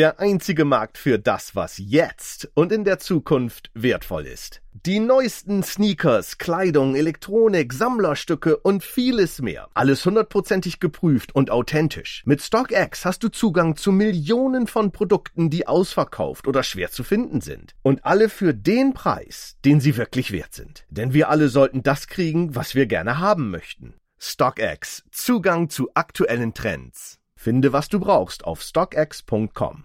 der einzige Markt für das, was jetzt und in der Zukunft wertvoll ist. Die neuesten Sneakers, Kleidung, Elektronik, Sammlerstücke und vieles mehr. Alles hundertprozentig geprüft und authentisch. Mit StockX hast du Zugang zu Millionen von Produkten, die ausverkauft oder schwer zu finden sind. Und alle für den Preis, den sie wirklich wert sind. Denn wir alle sollten das kriegen, was wir gerne haben möchten. StockX. Zugang zu aktuellen Trends. Finde, was du brauchst auf stockx.com.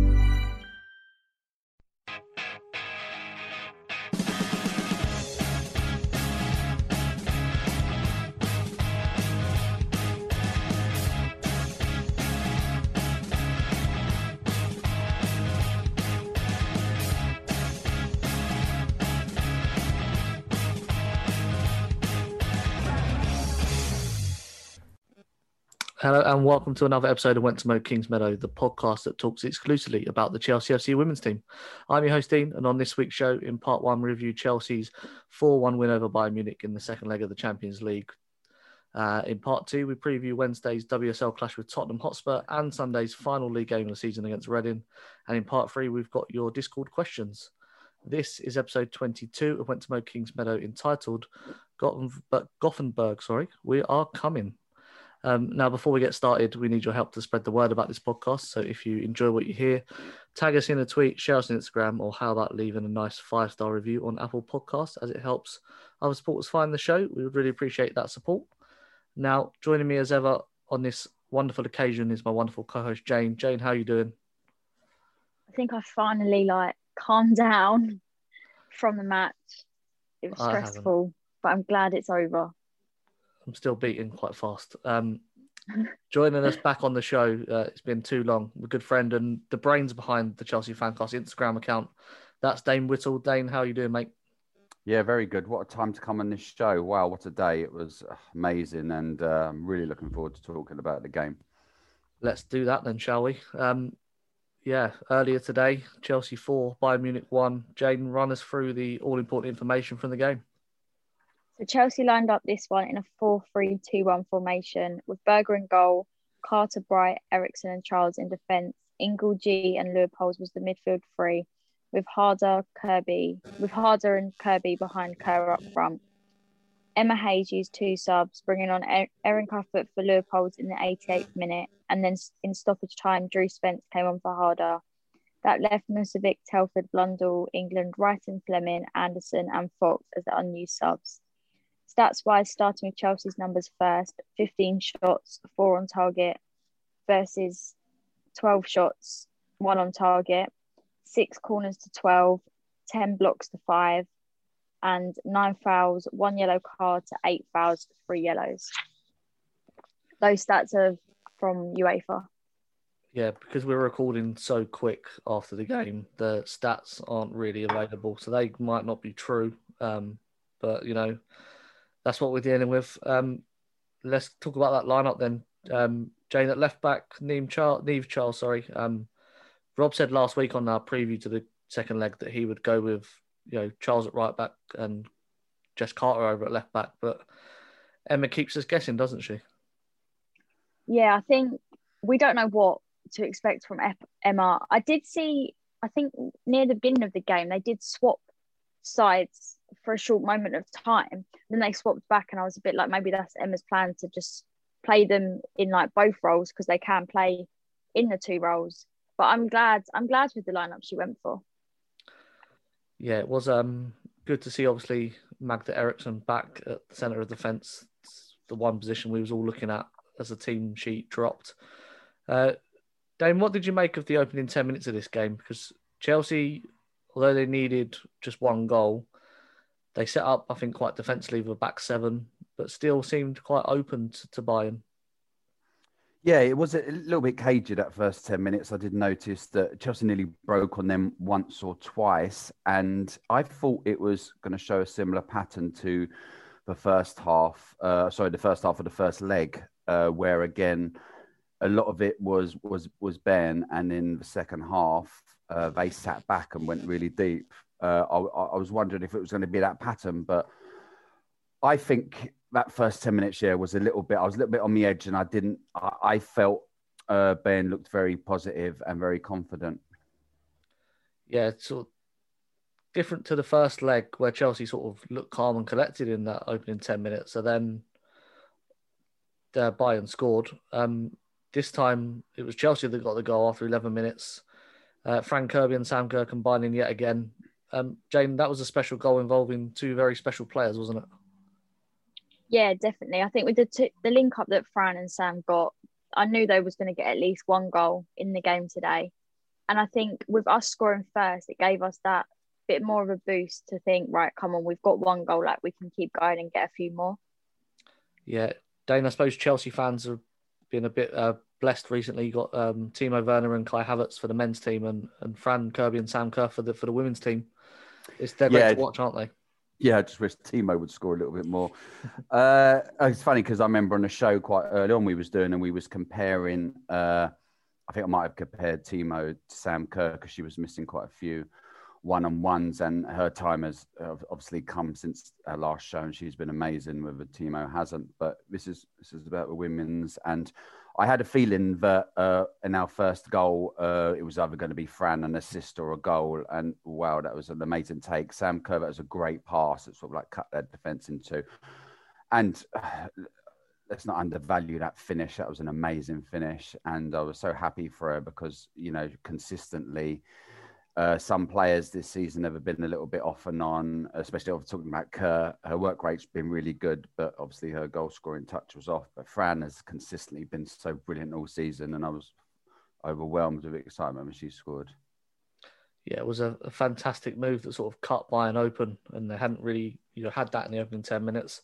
Hello and welcome to another episode of Went to Mow Kingsmeadow, the podcast that talks exclusively about the Chelsea FC women's team. I'm your host Dean, and on this week's show, in part one, we review Chelsea's 4-1 win over Bayern Munich in the second leg of the Champions League. Uh, in part two, we preview Wednesday's WSL clash with Tottenham Hotspur and Sunday's final league game of the season against Reading. And in part three, we've got your Discord questions. This is episode 22 of Went to Mow Kingsmeadow entitled Gothenburg. Sorry, we are coming. Um, now, before we get started, we need your help to spread the word about this podcast. So if you enjoy what you hear, tag us in a tweet, share us on Instagram, or how about leaving a nice five star review on Apple Podcasts as it helps other supporters find the show. We would really appreciate that support. Now, joining me as ever on this wonderful occasion is my wonderful co-host Jane. Jane, how are you doing? I think I finally like calmed down from the match. It was stressful, but I'm glad it's over. I'm still beating quite fast. Um, joining us back on the show, uh, it's been too long. A good friend and the brains behind the Chelsea Fancast Instagram account. That's Dayne Whittle. Dayne, how are you doing, mate? Yeah, very good. What a time to come on this show. Wow, what a day. It was amazing. And uh, I'm really looking forward to talking about the game. Let's do that then, shall we? Um, yeah, earlier today, Chelsea 4, Bayern Munich 1. Jane, run us through the all important information from the game. So Chelsea lined up this one in a 4-3-2-1 formation with Berger in goal, Carter Bright, Eriksson and Charles in defence. Ingle Ji and Leupolz was the midfield three, with Harder, Kirby, with Harder and Kirby behind Kerr up front. Emma Hayes used two subs, bringing on Erin Cuthbert for Leupolz in the 88th minute, and then in stoppage time, Drew Spence came on for Harder. That left Musovic, Telford, Blundell, England, Wright and Fleming, Andersson, and Fox as the unused subs. Stats wise, starting with Chelsea's numbers first 15 shots, four on target versus 12 shots, one on target, six corners to 12, 10 blocks to five, and nine fouls, one yellow card to eight fouls, three yellows. Those stats are from UEFA. Yeah, because we're recording so quick after the game, the stats aren't really available, so they might not be true. Um, but you know, that's what we're dealing with. Um, let's talk about that lineup then. Um, Jane at left back, Niamh Charles, Niamh Charles, sorry. Um, Rob said last week on our preview to the second leg that he would go with you know Charles at right back and Jess Carter over at left back, but Emma keeps us guessing, doesn't she? Yeah, I think we don't know what to expect from Emma. I did see, I think near the beginning of the game, they did swap sides for a short moment of time. Then they swapped back, and I was a bit like, maybe that's Emma's plan to just play them in like both roles because they can play in the two roles. But I'm glad, I'm glad with the lineup she went for. Yeah, it was um good to see. Obviously, Magda Eriksson back at the centre of the defence. The one position we was all looking at as a team sheet dropped. Uh, Dayne, what did you make of the opening ten minutes of this game? Because Chelsea, although they needed just one goal, they set up, I think, quite defensively with a back seven, but still seemed quite open to, to Bayern. Yeah, it was a little bit cagey that first 10 minutes. I did notice that Chelsea nearly broke on them once or twice. And I thought it was going to show a similar pattern to the first half, uh, sorry, the first half of the first leg, uh, where again, a lot of it was was was Bayern, and in the second half, uh, they sat back and went really deep. Uh, I, I, was wondering if it was going to be that pattern, but I think that first 10 minutes here was a little bit, I was a little bit on the edge and I didn't, I, I felt uh, Bayern looked very positive and very confident. Yeah, so different to the first leg where Chelsea sort of looked calm and collected in that opening 10 minutes. So then uh, Bayern scored. Um, this time it was Chelsea that got the goal after 11 minutes. Uh, Fran Kirby and Sam Kerr combining yet again. Um, Jane, that was a special goal involving two very special players, wasn't it? Yeah, definitely. I think with the the link up that Fran and Sam got, I knew they was going to get at least one goal in the game today. And I think with us scoring first, it gave us that bit more of a boost to think, right, come on, we've got one goal, like we can keep going and get a few more. Yeah, Dayne, I suppose Chelsea fans have been a bit uh, blessed recently. You got um, Timo Werner and Kai Havertz for the men's team, and, and Fran Kirby and Sam Kerr for the for the women's team. It's they're yeah. great to watch, aren't they? Yeah, I just wish Timo would score a little bit more. uh, it's funny because I remember on the show quite early on we was doing and we was comparing. Uh, I think I might have compared Timo to Sam Kerr because she was missing quite a few one on ones, and her time has obviously come since her last show, and she's been amazing. With Timo hasn't, but this is this is about the women's, and I had a feeling that uh, in our first goal, uh, it was either going to be Fran an assist or a goal, and wow, that was an amazing take. Sam Kerr, that was a great pass. It sort of like cut that defense into, and. Uh, let's not undervalue that finish. That was an amazing finish, and I was so happy for her because you know consistently uh, some players this season have been a little bit off and on, especially talking about Kerr. Her work rate's been really good, but obviously her goal scoring touch was off. But Fran has consistently been so brilliant all season, and I was overwhelmed with excitement when she scored. Yeah, it was a, a fantastic move that sort of cut by Bayern open, and they hadn't really you know had that in the opening ten minutes.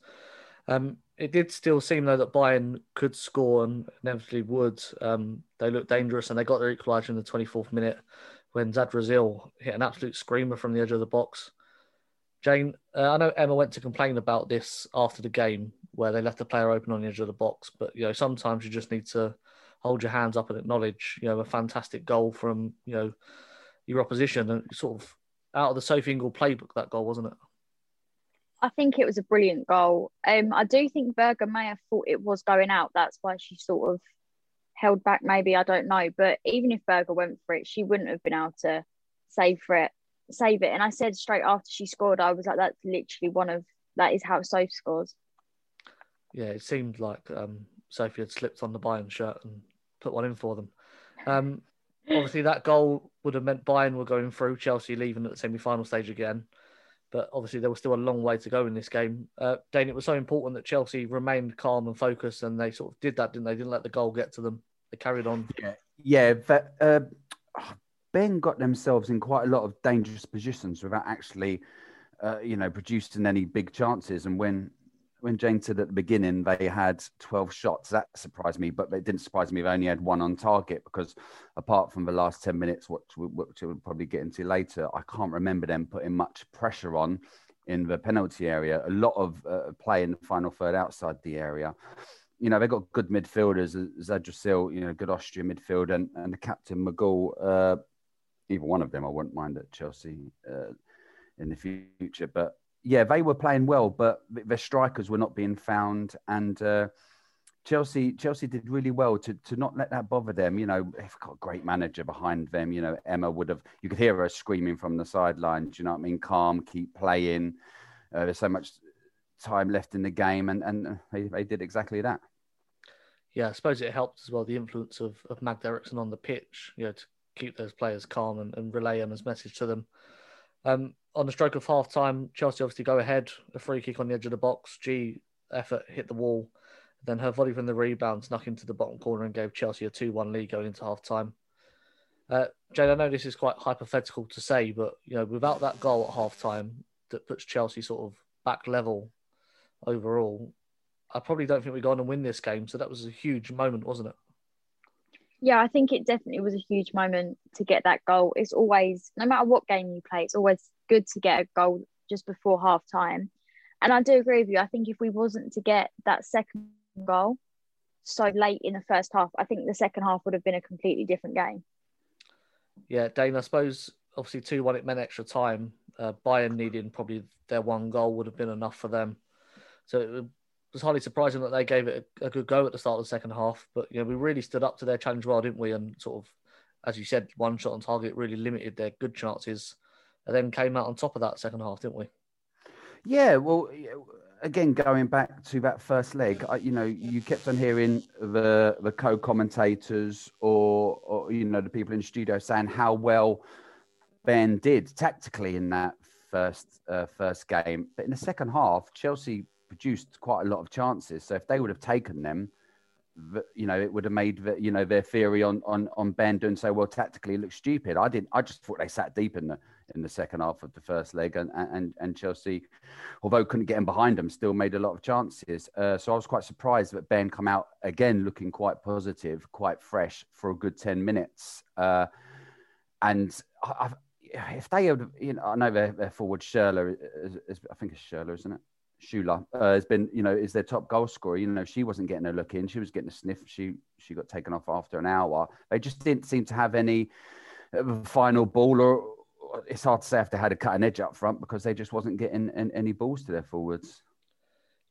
Um, it did still seem though that Bayern could score and inevitably would. Um, they looked dangerous and they got their equaliser in the 24th minute when Zadrazil hit an absolute screamer from the edge of the box. Jane, uh, I know Emma went to complain about this after the game where they left the player open on the edge of the box, but you know sometimes you just need to hold your hands up and acknowledge you know a fantastic goal from you know your opposition and sort of out of the Sophie Ingle playbook that goal wasn't it? I think it was a brilliant goal. Um, I do think Berger may have thought it was going out. That's why she sort of held back maybe I don't know but even if Berger went for it she wouldn't have been able to save for it save it. And I said straight after she scored I was like that's literally one of that is how Sophie scores. Yeah it seemed like um, Sophie had slipped on the Bayern shirt and put one in for them. Um, obviously that goal would have meant Bayern were going through Chelsea leaving at the semi-final stage again but obviously there was still a long way to go in this game. Uh, Dayne, it was so important that Chelsea remained calm and focused, and they sort of did that, didn't they? Didn't let the goal get to them. They carried on. Yeah, yeah. But, uh, Bayern got themselves in quite a lot of dangerous positions without actually, uh, you know, producing any big chances. And when when Jane said at the beginning they had 12 shots, that surprised me, but it didn't surprise me they only had one on target because apart from the last 10 minutes, which, which we'll probably get into later, I can't remember them putting much pressure on in the penalty area. A lot of uh, play in the final third outside the area you know, they've got good midfielders, Zadrazil, you know, good Austrian midfield, and, and the captain Magull, uh, either one of them I wouldn't mind at Chelsea uh, in the future. But yeah, they were playing well, but their strikers were not being found. And uh, Chelsea Chelsea did really well to, to not let that bother them. You know, they've got a great manager behind them. You know, Emma would have, you could hear her screaming from the sidelines. You know what I mean? Calm, keep playing. Uh, there's so much time left in the game, and, and they, they did exactly that. Yeah, I suppose it helped as well the influence of, of Eriksson on the pitch, you know, to keep those players calm and, and relay Emma's message to them. Um, on the stroke of half time, Chelsea obviously go ahead, a free kick on the edge of the box. Ji effort hit the wall. Then her volley from the rebound snuck into the bottom corner and gave Chelsea a 2 1 lead going into half time. Uh, Jade, I know this is quite hypothetical to say, but you know, without that goal at half time that puts Chelsea sort of back level overall, I probably don't think we go on and win this game. So that was a huge moment, wasn't it? Yeah, I think it definitely was a huge moment to get that goal. It's always, no matter what game you play, it's always good to get a goal just before half time. And I do agree with you. I think if we wasn't to get that second goal so late in the first half, I think the second half would have been a completely different game. Yeah, Dayne, I suppose obviously 2 1, it meant extra time. Uh, Bayern needing probably their one goal would have been enough for them. So it was highly surprising that they gave it a, a, good go at the start of the second half. But you know, we really stood up to their challenge well, didn't we? And sort of, as you said, one shot on target really limited their good chances, and then came out on top of that second half, didn't we? Yeah, well, again, going back to that first leg, I, you know, you kept on hearing the the co-commentators or, or you know the people in the studio saying how well Bayern did tactically in that first uh, first game, but in the second half, Chelsea produced quite a lot of chances. So if they would have taken them, you know, it would have made the, you know their theory on on on Bayern doing so well tactically look stupid. I didn't. I just thought they sat deep in the in the second half of the first leg, and and and Chelsea, although couldn't get in behind them, still made a lot of chances. Uh, so I was quite surprised that Bayern come out again looking quite positive, quite fresh for a good ten minutes. Uh, and I, if they had, you know, I know their, their forward Schürrle, is, is, I think it's Schürrle, isn't it? Schüller uh, has been, you know, is their top goal scorer. You know, she wasn't getting a look in; she was getting a sniff. She she got taken off after an hour. They just didn't seem to have any final ball, or it's hard to say if they had a cutting edge up front because they just wasn't getting any balls to their forwards.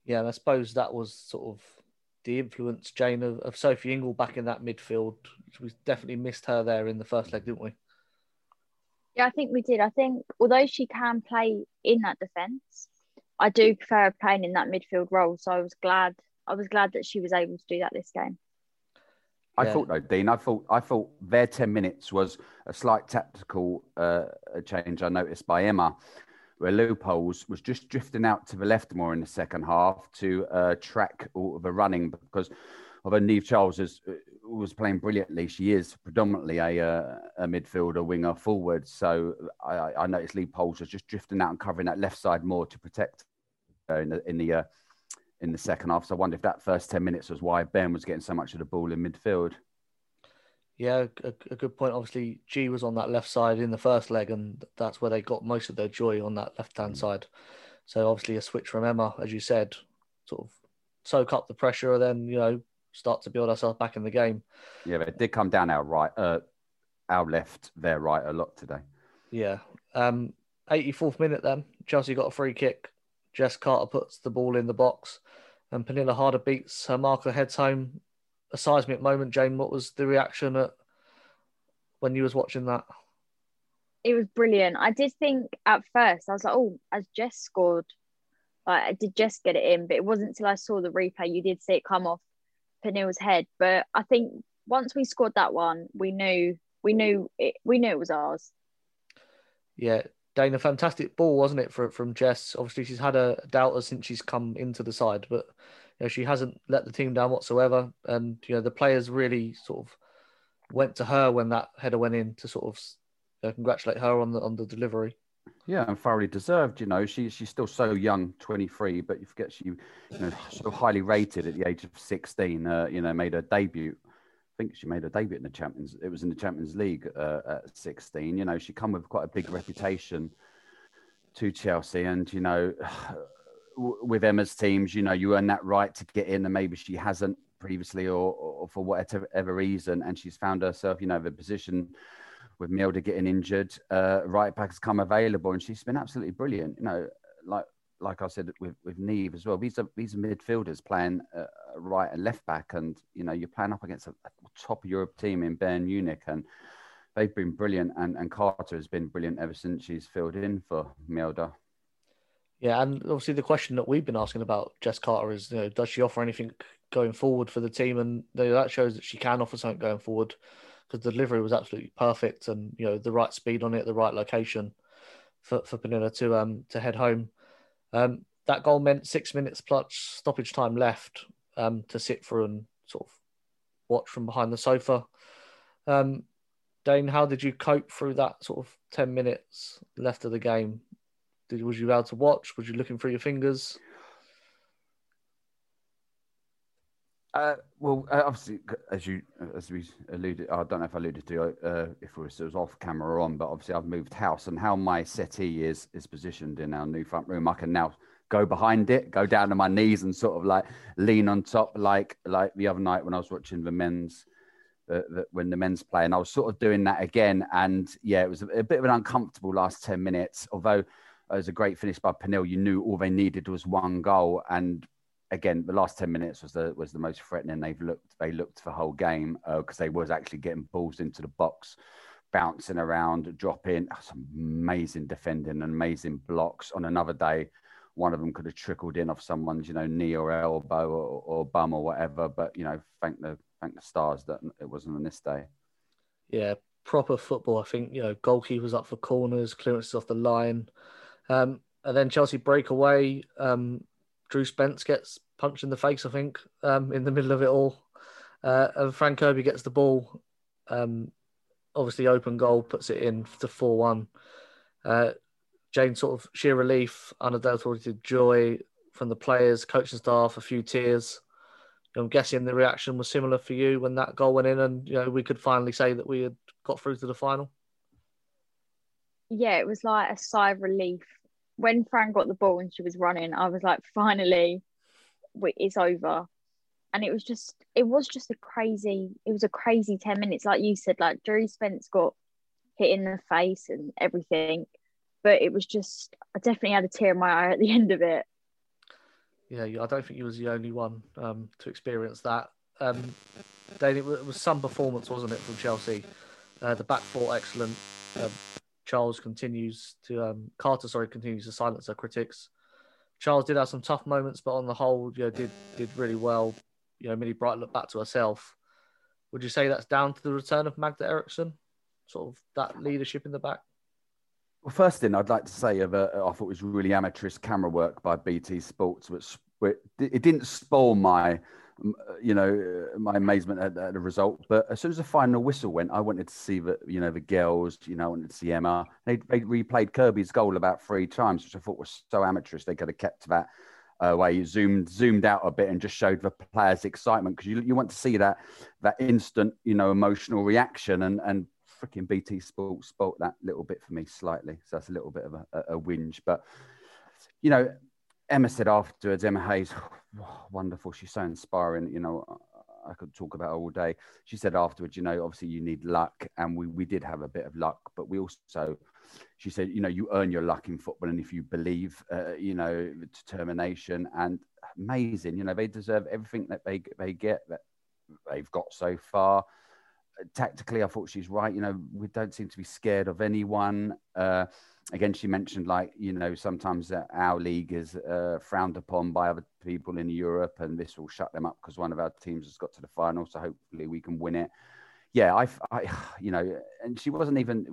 Yeah, and I suppose that was sort of the influence, Jane, of, of Sophie Ingle back in that midfield. We definitely missed her there in the first leg, didn't we? Yeah, I think we did. I think although she can play in that defence, I do prefer playing in that midfield role. So I was glad I was glad that she was able to do that this game. I yeah. thought though, Dean. I thought I thought their ten minutes was a slight tactical uh, change I noticed by Emma, where Leupolz was just drifting out to the left more in the second half to uh, track all of the running because although Niamh Charles is, uh, was playing brilliantly, she is predominantly a, uh, a midfielder, winger, forward. So I, I noticed Leupolz was just drifting out and covering that left side more to protect uh, in the in the, uh, in the second half. So I wonder if that first ten minutes was why Bayern was getting so much of the ball in midfield. Yeah, a, a, good point. Obviously, Ji was on that left side in the first leg, and that's where they got most of their joy on that left hand side. So obviously, a switch from Emma, as you said, sort of soak up the pressure, and then you know start to build ourselves back in the game. Yeah, but it did come down our right, uh, our left, their right a lot today. Yeah. Um, 84th minute then, Chelsea got a free kick. Jess Carter puts the ball in the box and Pernille Harder beats her marker, heads home. A seismic moment, Jane. What was the reaction at when you was watching that? It was brilliant. I did think at first, I was like, oh, as Jess scored, like, I did Jess get it in, but it wasn't until I saw the replay you did see it come off Pernille's head. But I think once we scored that one, we knew we knew it, we knew it was ours. Yeah, Dana, fantastic ball, wasn't it, for, from Jess? Obviously, she's had a doubter since she's come into the side, but you know, she hasn't let the team down whatsoever. And you know, the players really sort of went to her when that header went in to sort of congratulate her on the on the delivery. Yeah, and thoroughly deserved. You know, she she's still so young, twenty three, but you forget she, you know, so highly rated at the age of sixteen. Uh, you know, made her debut. I think she made her debut in the Champions. It was in the Champions League uh, at sixteen. You know, she come with quite a big reputation to Chelsea, and you know, with Emma's teams, you know, you earn that right to get in, and maybe she hasn't previously, or, or for whatever reason, and she's found herself, you know, the position with Mjelde getting injured, uh, right back has come available, and she's been absolutely brilliant. You know, like like I said with with Niamh as well. These are these are midfielders playing uh, right and left back, and you know you're playing up against a, a top Europe team in Bayern Munich, and they've been brilliant. And and Carter has been brilliant ever since she's filled in for Mjelde. Yeah, and obviously the question that we've been asking about Jess Carter is, you know, does she offer anything going forward for the team? And that shows that she can offer something going forward because the delivery was absolutely perfect and you know the right speed on it, the right location for for Pernille to um to head home. Um, that goal meant six minutes plus stoppage time left um to sit for and sort of watch from behind the sofa. Um, Dayne, how did you cope through that sort of ten minutes left of the game? Did was you able to watch? Was you looking through your fingers? Uh, well, uh, obviously, as you as we alluded, I don't know if I alluded to uh, if it was, off camera or on, but obviously I've moved house and how my settee is is positioned in our new front room, I can now go behind it, go down to my knees, and sort of like lean on top, like like the other night when I was watching the men's. Uh, the, when the men's play, and I was sort of doing that again, and yeah, it was a, a bit of an uncomfortable last ten minutes. Although it was a great finish by Pernille, you knew all they needed was one goal, and again, the last ten minutes was the was the most threatening they've looked. They looked the whole game because uh, they was actually getting balls into the box, bouncing around, dropping. Oh, some amazing defending amazing blocks. On another day, one of them could have trickled in off someone's, you know, knee or elbow or, or bum or whatever. But you know, thank the thank the stars that it wasn't on this day. Yeah, proper football. I think you know, goalkeepers up for corners, clearances off the line, um, and then Chelsea break away. Um, Drew Spence gets punched in the face, I think, um, in the middle of it all, uh, and Fran Kirby gets the ball. Um, obviously, open goal puts it in to four one. Uh, Jane sort of sheer relief, unadulterated joy from the players, coaching staff, a few tears. I'm guessing the reaction was similar for you when that goal went in, and you know we could finally say that we had got through to the final. Yeah, it was like a sigh of relief when Fran got the ball and she was running. I was like, finally, it's over. And it was just, it was just a crazy, it was a crazy ten minutes, like you said. Like Drew Spence got hit in the face and everything, but it was just I definitely had a tear in my eye at the end of it. Yeah, I don't think you was the only one um, to experience that. Um, Dayne, it was some performance, wasn't it, from Chelsea? Uh, the back four excellent. Um, Charles continues to um, Carter, sorry, continues to silence her critics. Charles did have some tough moments, but on the whole, you know, did did really well. You know, Millie Bright looked back to herself. Would you say that's down to the return of Magda Eriksson, sort of that leadership in the back? Well, first thing I'd like to say of uh, I thought it was really amateurish camera work by BT Sports, which it didn't spoil my, you know, my amazement at, at, the result. But as soon as the final whistle went, I wanted to see the, you know, the girls. You know, I wanted to see Emma. They, they replayed Kirby's goal about three times, which I thought was so amateurish. They could have kept that uh, where you zoomed zoomed out a bit and just showed the players' excitement because you, you want to see that that instant, you know, emotional reaction and and freaking BT Sports spoilt that little bit for me slightly. So that's a little bit of a, a, a whinge. But, you know, Emma said afterwards, Emma Hayes, wonderful. She's so inspiring. You know, I could talk about her all day. She said afterwards, you know, obviously you need luck. And we, we did have a bit of luck, but we also, she said, you know, you earn your luck in football. And if you believe, uh, you know, determination and amazing, you know, they deserve everything that they, they get that they've got so far tactically, I thought she's right. You know, we don't seem to be scared of anyone. Uh, again, she mentioned like you know sometimes our league is uh, frowned upon by other people in Europe, and this will shut them up because one of our teams has got to the final. So hopefully we can win it. Yeah, I, I you know, and she wasn't even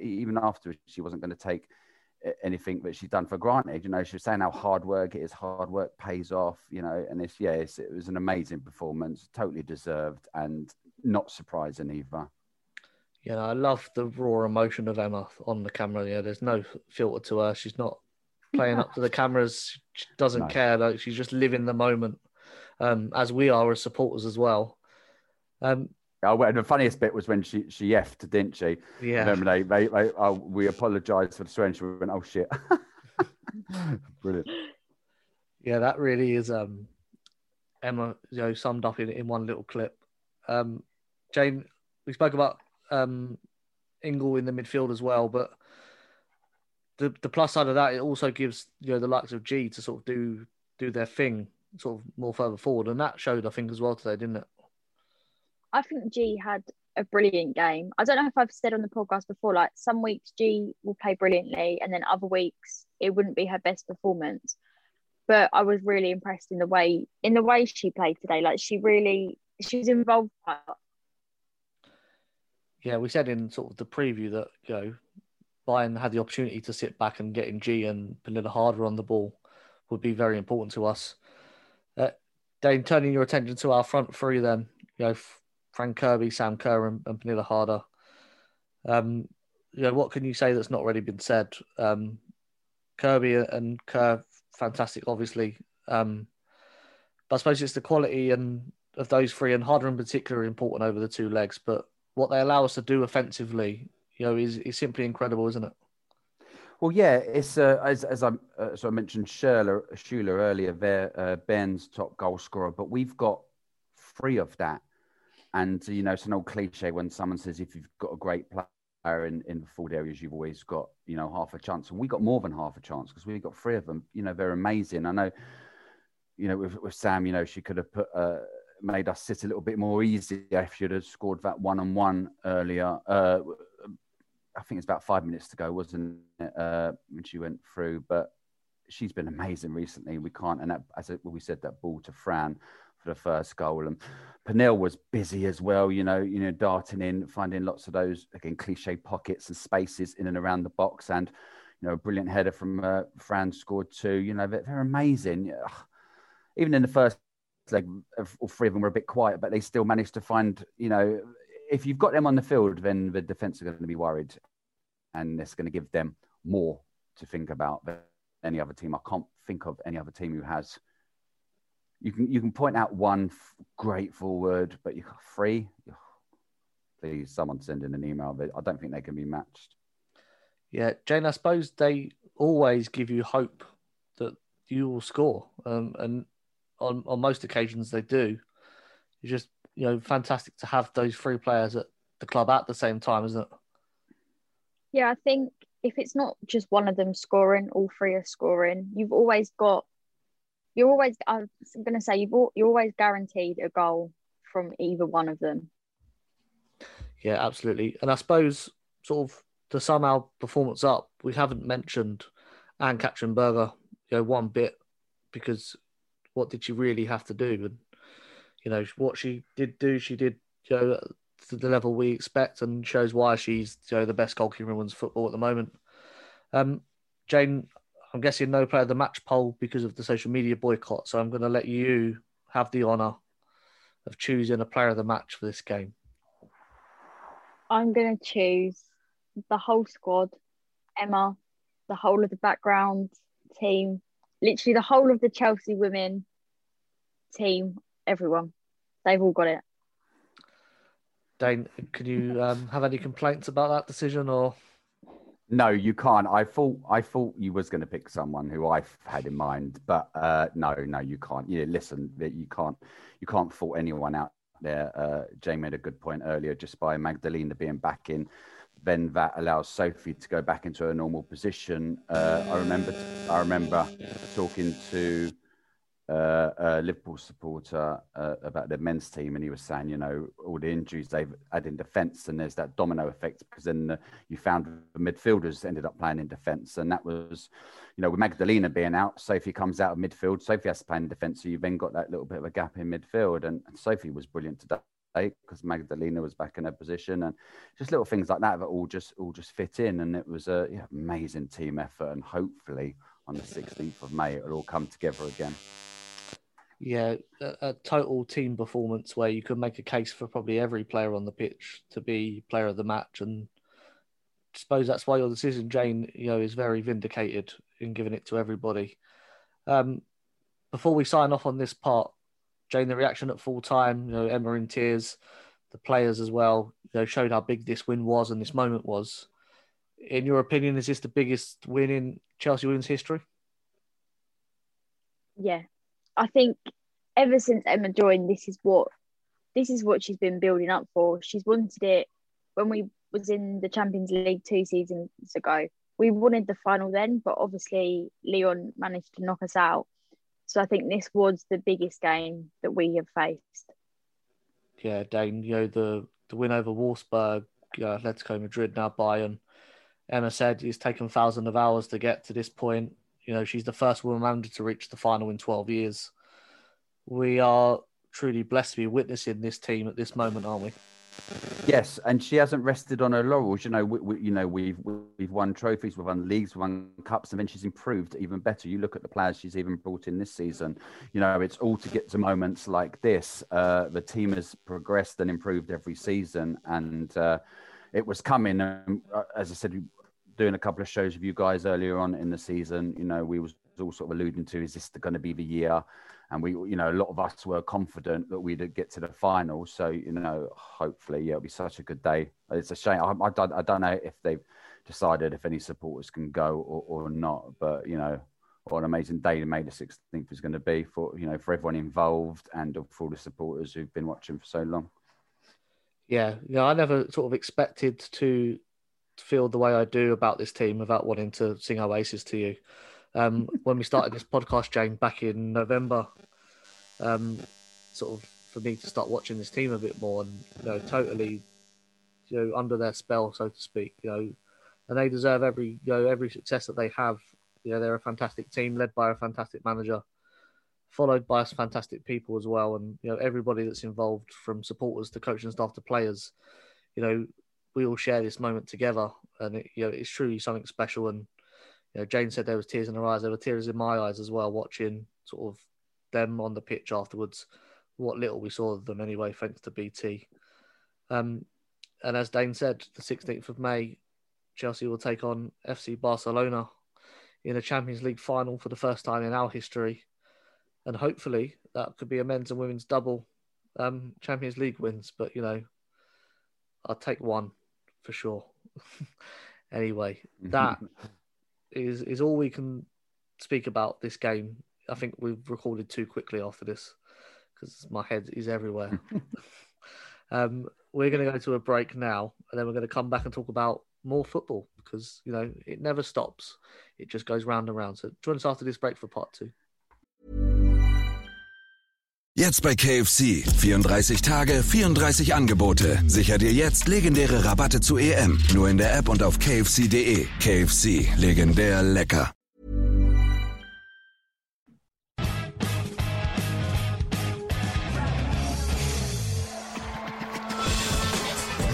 even after she wasn't going to take anything that she's done for granted. You know, she was saying how hard work it is, hard work pays off, you know, and it's, yeah, it was an amazing performance, totally deserved and not surprising either. Yeah, I love the raw emotion of Emma on the camera. Yeah, there's no filter to her. She's not playing up to the cameras. She doesn't no. care. Like she's just living the moment, um, as we are as supporters as well. Um, Oh, well, the funniest bit was when she she effed, didn't she? Yeah. Remember they, they, they oh, we apologised for the swearing. She went, oh shit. Brilliant. Yeah, that really is um, Emma, you know, summed up in, in one little clip. Um, Jane, we spoke about um, Ingle in the midfield as well, but the the plus side of that, it also gives you know the likes of Ji to sort of do do their thing, sort of more further forward, and that showed I think as well today, didn't it? I think Ji had a brilliant game. I don't know if I've said on the podcast before, like some weeks Ji will play brilliantly, and then other weeks it wouldn't be her best performance. But I was really impressed in the way in the way she played today. Like she really she was involved. Yeah, we said in sort of the preview that you know Bayern had the opportunity to sit back and getting Ji and Pernille Harder on the ball would be very important to us. Uh, Dayne, turning your attention to our front three, then you know Fran Kirby, Sam Kerr, and, and Pernille Harder. Um, you know, what can you say that's not already been said? Um, Kirby and Kerr, fantastic, obviously. Um, but I suppose it's the quality and of those three, and Harder in particular, important over the two legs. But what they allow us to do offensively, you know, is, is simply incredible, isn't it? Well, yeah, it's uh, as as I uh, so I mentioned Schuler, Schürrle earlier, there uh, Bayern's top goal scorer, but we've got three of that and you know, it's an old cliche when someone says if you've got a great player in, in the forward areas, you've always got you know half a chance. And we got more than half a chance because we've got three of them. You know, they're amazing. I know. you know, with, with Sam, you know, she could have put uh, made us sit a little bit more easy if she'd have scored that one on one earlier. Uh, I think it's about five minutes to go, wasn't it, uh, when she went through? But she's been amazing recently. We can't, and that, as we said, that ball to Fran for the first goal, and Pernille was busy as well. You know, you know, darting in, finding lots of those again cliche pockets and spaces in and around the box, and you know, a brilliant header from uh, Fran scored two. You know, they're, they're amazing. Even in the first leg, all three of them were a bit quiet, but they still managed to find. You know, if you've got them on the field, then the defence are going to be worried, and it's going to give them more to think about than any other team. I can't think of any other team who has. You can you can point out one great forward, but you got three. Please, someone send in an email. But I don't think they can be matched. Yeah, Jane, I suppose they always give you hope that you will score, um, and on on most occasions they do. It's just you know fantastic to have those three players at the club at the same time, isn't it? Yeah, I think if it's not just one of them scoring, all three are scoring. You've always got. You're always. I'm going to say you've. You're always guaranteed a goal from either one of them. Yeah, absolutely. And I suppose sort of to sum our performance up, we haven't mentioned Ann-Katrin Berger, you know, one bit because what did she really have to do? And you know what she did do, she did you know to the level we expect, and shows why she's you know the best goalkeeper in women's football at the moment. Um, Jane, I'm guessing no player of the match poll because of the social media boycott, so I'm going to let you have the honour of choosing a player of the match for this game. I'm going to choose the whole squad, Emma, the whole of the background team, literally the whole of the Chelsea women team, everyone. They've all got it. Dayne, can you um, have any complaints about that decision or? No, you can't. I thought I thought you was going to pick someone who I had in mind, but uh, no, no, you can't. Yeah, listen, you can't. You can't fault anyone out there. Uh, Jay made a good point earlier, just by Magdalena being back in then that allows Sophie to go back into her normal position. Uh, I remember, I remember talking to uh, a Liverpool supporter uh, about the men's team, and he was saying, you know, all the injuries they've had in defence, and there's that domino effect because then the, you found the midfielders ended up playing in defence, and that was, you know, with Magdalena being out, Sophie comes out of midfield, Sophie has to play in defence, so you've then got that little bit of a gap in midfield, and, and Sophie was brilliant today because Magdalena was back in her position and just little things like that that all just all just fit in and it was a yeah, amazing team effort and hopefully on the 16th of May it'll all come together again. Yeah, a, a, total team performance where you could make a case for probably every player on the pitch to be player of the match and I suppose that's why your decision, Jane, you know, is very vindicated in giving it to everybody. Um, before we sign off on this part, Jane, the reaction at full time, you know, Emma in tears, the players as well, you know, showed how big this win was and this moment was. In your opinion, is this the biggest win in Chelsea women's history? Yeah, I think ever since Emma joined, this is what this is what she's been building up for. She's wanted it when we was in the Champions League two seasons ago. We wanted the final then, but obviously Lyon managed to knock us out. So I think this was the biggest game that we have faced. Yeah, Dayne, you know, the, the win over Wolfsburg, uh, Atletico Madrid, now Bayern. Emma said it's taken thousands of hours to get to this point. You know, she's the first woman manager to reach the final in 12 years. We are truly blessed to be witnessing this team at this moment, aren't we? Yes, and she hasn't rested on her laurels. You know, we, we, you know, we've we've won trophies, we've won leagues, we've won cups, and then she's improved even better. You look at the players she's even brought in this season. You know, it's all to get to moments like this. Uh, the team has progressed and improved every season, and uh, it was coming. Um, as I said, doing a couple of shows with you guys earlier on in the season, you know, we was all sort of alluding to: is this going to be the year? And we, you know, a lot of us were confident that we'd get to the final. So, you know, hopefully, yeah, it'll be such a good day. It's a shame. I, I, don't, I don't know if they've decided if any supporters can go or, or not, but you know, what an amazing day May the 16th is going to be for you know for everyone involved and for all the supporters who've been watching for so long. Yeah, yeah, I never sort of expected to feel the way I do about this team without wanting to sing Oasis to you. Um, when we started this podcast, Jane, back in November, um, sort of for me to start watching this team a bit more and you know totally you know under their spell so to speak you know. And they deserve every you know every success that they have. You know they're a fantastic team led by a fantastic manager followed by us fantastic people as well. And you know everybody that's involved from supporters to coaching staff to players you know we all share this moment together. And it, you know it's truly something special. And you know Jane said there was tears in her eyes there were tears in my eyes as well watching sort of them on the pitch afterwards what little we saw of them anyway, thanks to BT. Um, and as Dayne said, the 16th of May, Chelsea will take on FC Barcelona in a Champions League final for the first time in our history. And hopefully that could be a men's and women's double um, Champions League wins. But, you know, I'll take one for sure. anyway, that is, is all we can speak about this game. I think we've recorded too quickly after this because my head is everywhere. um, we're going to go to a break now, and then we're going to come back and talk about more football because you know it never stops; it just goes round and round. So join us after this break for part two. Jetzt bei KFC 34 Tage, 34 Angebote. Sicher dir jetzt legendäre Rabatte zu EM. Nur in der App und auf kfc.de. KFC, legendär lecker.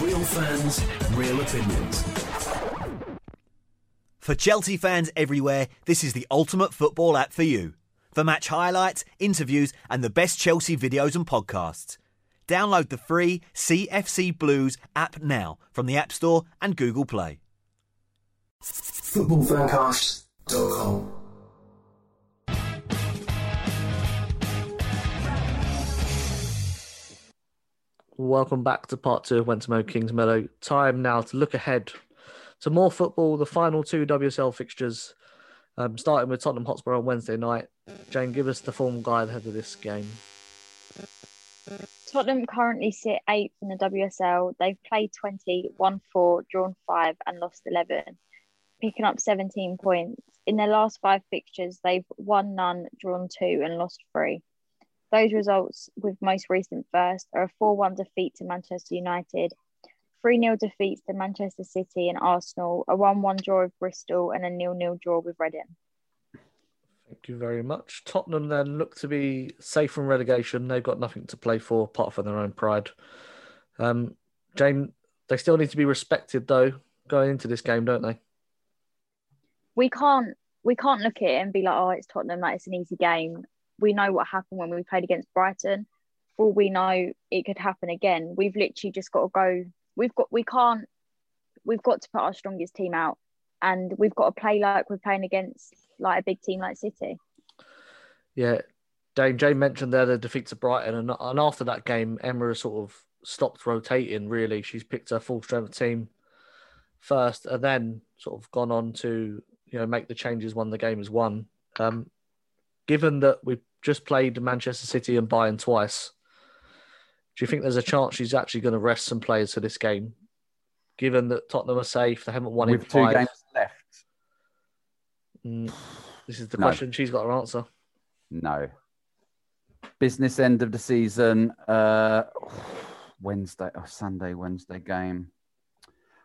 Real fans, real opinions. For Chelsea fans everywhere, this is the ultimate football app for you. For match highlights, interviews, and the best Chelsea videos and podcasts. Download the free CFC Blues app now from the App Store and Google Play. Footballfancast.com. Welcome back to part two of Went to Mow Kingsmeadow. Time now to look ahead to more football. The final two WSL fixtures, um, starting with Tottenham Hotspur on Wednesday night. Jane, give us the form guide ahead of this game. Tottenham currently sit eighth in the WSL. They've played 20, won four, drawn five, and lost 11, picking up 17 points. In their last five fixtures, they've won none, drawn two, and lost three. Those results, with most recent first, are a 4 1 defeat to Manchester United, 3 0 defeats to Manchester City and Arsenal, a 1 1 draw with Bristol, and a 0 0 draw with Reading. Thank you very much. Tottenham then look to be safe from relegation. They've got nothing to play for apart from their own pride. Um, Jane, they still need to be respected though going into this game, don't they? We can't we can't look at it and be like, oh, it's Tottenham, like it's an easy game. We know what happened when we played against Brighton. All we know, it could happen again. We've literally just got to go. We've got we can't. We've got to put our strongest team out, and we've got to play like we're playing against like a big team like City. Yeah, Dayne Jane mentioned there the defeat to Brighton, and, and after that game, Emma has sort of stopped rotating. Really, she's picked her full strength team first, and then sort of gone on to you know make the changes when the game is won. Um, given that we've just played Manchester City and Bayern twice, do you think there's a chance she's actually going to rest some players for this game? Given that Tottenham are safe, they haven't won With in two five. games left. Mm, this is the No. question she's got to answer. No. Business end of the season. Uh, Wednesday or Sunday, Wednesday game.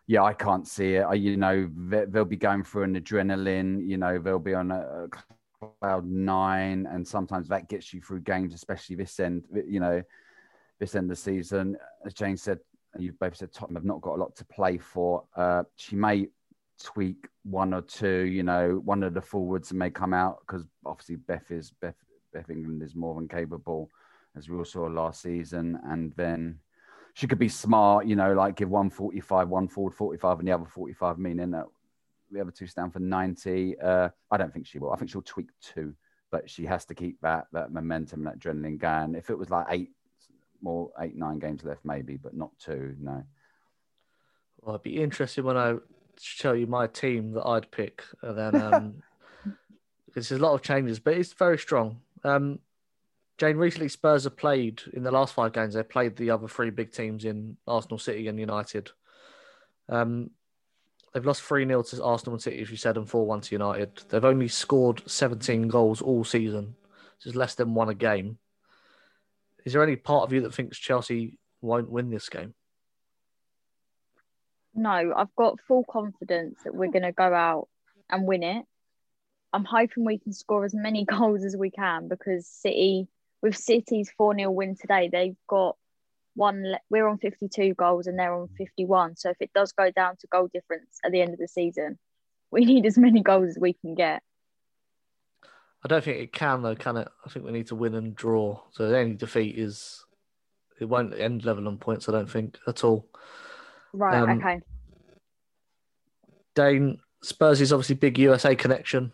Yeah, I can't see it. I, you know, they- they'll be going through an adrenaline. You know, they'll be on a, a cloud nine, and sometimes that gets you through games, especially this end. You know, this end of the season. As Jane said, you both said Tottenham have not got a lot to play for. Uh, she may tweak one or two. You know, one of the forwards may come out because obviously Beth is Beth. Beth England is more than capable, as we all saw last season, and then she could be smart. You know, like give one forty-five, one forward forty-five, and the other forty-five, meaning that the other two stand for ninety. Uh, I don't think she will. I think she'll tweak two, but she has to keep that that momentum, that adrenaline going. If it was like eight more, eight nine games left, maybe, but not two. No. Well, it'd be interesting when I show you my team that I'd pick, and then um, there's a lot of changes, but it's very strong. Um, Jane, recently Spurs have played in the last five games. They played the other three big teams in Arsenal, City, and United. Um, they've lost three 0 to Arsenal and City, as you said, and four one to United. They've only scored 17 goals all season, which is less than one a game. Is there any part of you that thinks Chelsea won't win this game? No, I've got full confidence that we're going to go out and win it. I'm hoping we can score as many goals as we can because City, with City's 4 0 win today, they've got one, we're on 52 goals and they're on 51. So if it does go down to goal difference at the end of the season, we need as many goals as we can get. I don't think it can though, can it? I think we need to win and draw. So any defeat is it won't end level on points. I don't think at all. Right, Um, okay. Dayne Spurs is obviously big USA connection.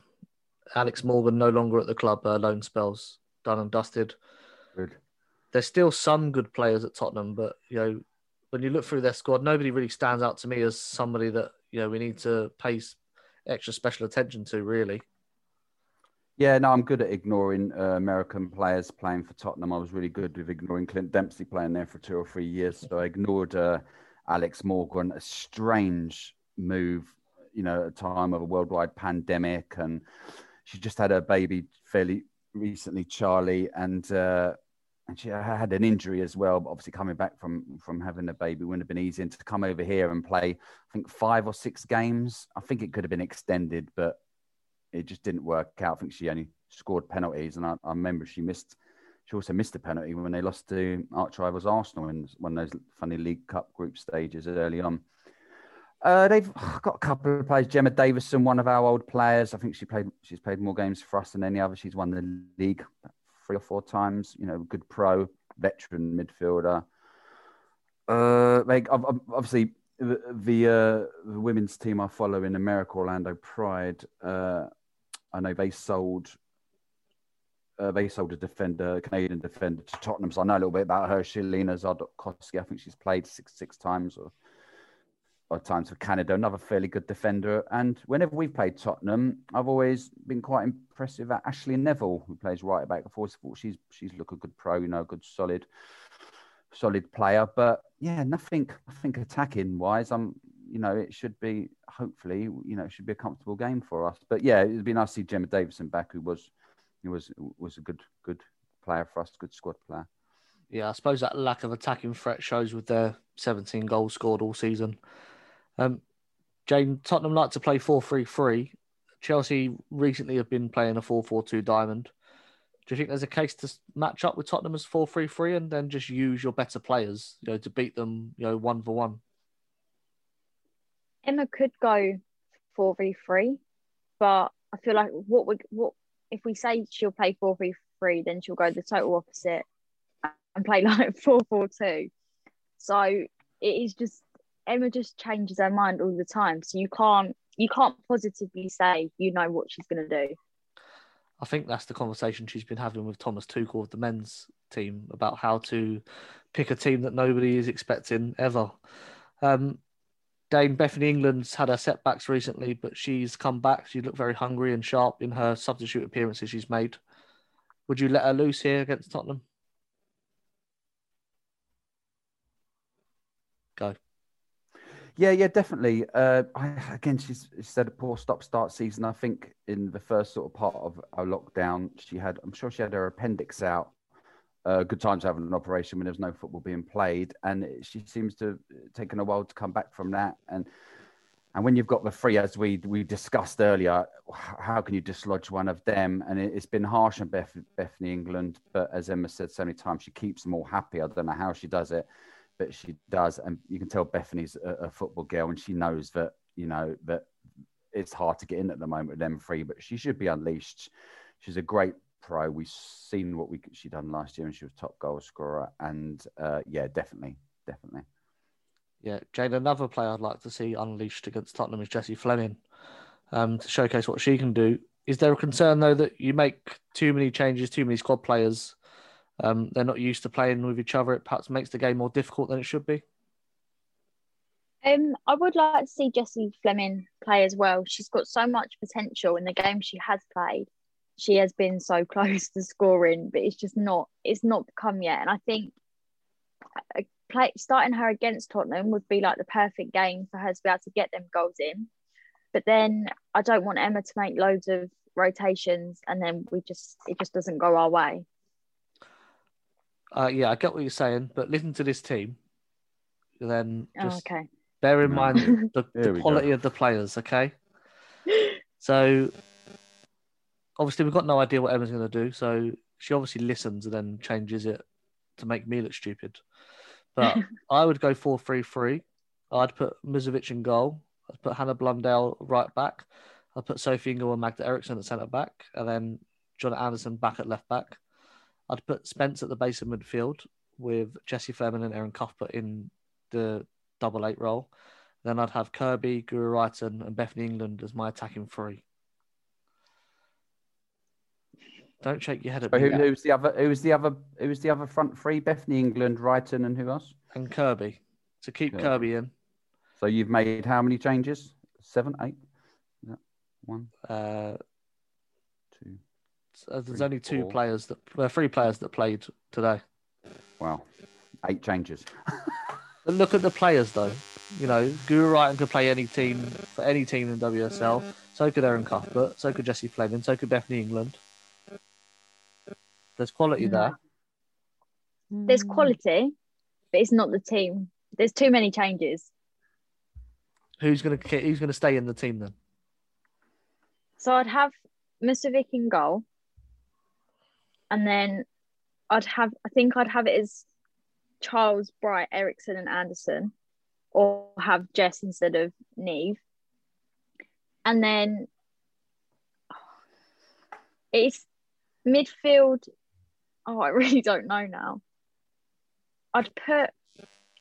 Alex Morgan no longer at the club. Uh, loan spells done and dusted. Good. There's still some good players at Tottenham, but you know when you look through their squad, nobody really stands out to me as somebody that you know we need to pay extra special attention to. Really, Yeah, no, I'm good at ignoring uh, American players playing for Tottenham. I was really good with ignoring Clint Dempsey playing there for two or three years. So I ignored uh, Alex Morgan. A strange move, you know, at a time of a worldwide pandemic, and she just had her baby fairly recently, Charlie, and uh, and she had an injury as well. But obviously, coming back from from having a baby wouldn't have been easy. And to come over here and play, I think five or six games. I think it could have been extended, but it just didn't work out. I think she only scored penalties, and I, I remember she missed. She also missed a penalty when they lost to arch rivals Arsenal in one of those funny League Cup group stages early on. Uh, they've got a couple of players. Gemma Davison, one of our old players. I think she played. She's played more games for us than any other. She's won the league three or four times. You know, good pro, veteran midfielder. Uh, like ob- ob- obviously the the, uh, the women's team I follow in America, Orlando Pride. Uh, I know they sold. Uh, they sold a defender, a Canadian defender to Tottenham. So I know a little bit about her. Shelina Zadorsky. I think she's played six six times or five times for Canada. Another fairly good defender. And whenever we've played Tottenham, I've always been quite impressive at Ashleigh Neville, who plays right back. I've always thought she's she's look a good pro, you know, a good solid solid player. But yeah, nothing nothing attacking wise. I'm you know, it should be hopefully, you know, it should be a comfortable game for us. But yeah, it'd be nice to see Gemma Davison back, who was who was was a good good player for us, good squad player. yeah, I suppose that lack of attacking threat shows with their 17 goals scored all season. Um, Jane Tottenham like to play 4-3-3. Chelsea recently have been playing a 4-4-2 diamond. Do you think there's a case to match up with Tottenham as 4-3-3 and then just use your better players, you know, to beat them, you know, one for one? Emma could go four v three, but I feel like what we what if we say she'll play four v three, then she'll go the total opposite and play like four four two. So it is just Emma just changes her mind all the time. So you can't you can't positively say you know what she's gonna do. I think that's the conversation she's been having with Thomas Tuchel of the men's team about how to pick a team that nobody is expecting ever. Um, Dame Bethany England's had her setbacks recently, but she's come back. She looked very hungry and sharp in her substitute appearances she's made. Would you let her loose here against Tottenham? Go. Yeah, yeah, definitely. Uh, I, again, she's she said a poor stop-start season. I think in the first sort of part of our lockdown, she had. I'm sure she had her appendix out. Uh, good time to have an operation when there's no football being played, and she seems to have taken a while to come back from that. And and when you've got the three, as we we discussed earlier, how can you dislodge one of them? And it, it's been harsh on Beth, Bethany England, but as Emma said so many times, she keeps them all happy. I don't know how she does it, but she does, and you can tell Bethany's a, a football girl, and she knows that you know that it's hard to get in at the moment with them three, but she should be unleashed. She's a great pro. We've seen what we she done last year, and she was top goal scorer. And uh, yeah, definitely, definitely. Yeah, Jane, another player I'd like to see unleashed against Tottenham is Jessie Fleming um, to showcase what she can do. Is there a concern, though, that you make too many changes, too many squad players? Um, they're not used to playing with each other. It perhaps makes the game more difficult than it should be. Um, I would like to see Jessie Fleming play as well. She's got so much potential in the game she has played. She has been so close to scoring, but it's just not. It's not come yet. And I think uh, play starting her against Tottenham would be like the perfect game for her to be able to get them goals in. But then I don't want Emma to make loads of rotations, and then we just it just doesn't go our way. uh, yeah, I get what you're saying, but listen to this team. Then Oh, just okay. bear in mind the, the we go. quality of the players, okay? So obviously we've got no idea what Emma's going to do, so she obviously listens and then changes it to make me look stupid. But I would go 4 3 3. I'd put Musovic in goal. I'd put Hannah Blundell right back. I'd put Sophie Ingle and Magda Eriksson at centre back, and then Jonna Andersson back at left back. I'd put Spence at the base of midfield with Jessie Fleming and Erin Cuthbert in the double eight role. Then I'd have Kirby, Guro Reiten, and Bethany England as my attacking three. Don't shake your head at So me. who, who's the other? Who's the other? Who's the other front three? Bethany England, Reiten, and who else? And Kirby. To keep Kirby. Kirby in. So you've made how many changes? Seven, eight. That one, Uh, two. so there's Three, only two four. players that uh, three players that played today. Wow, eight changes. But look at the players though. You know, Guro Reiten could play any team for any team in WSL. So could Erin Cuthbert. So could Jessie Fleming. So could Bethany England. There's quality there. There's hmm. quality, but it's not the team. There's too many changes. Who's gonna who's gonna stay in the team then? So I'd have Musovic in goal, and then I'd have I think I'd have it as Charles, Bright, Eriksson, and Andersson, or have Jess instead of Niamh. And then oh, it's midfield. Oh, I really don't know now. I'd put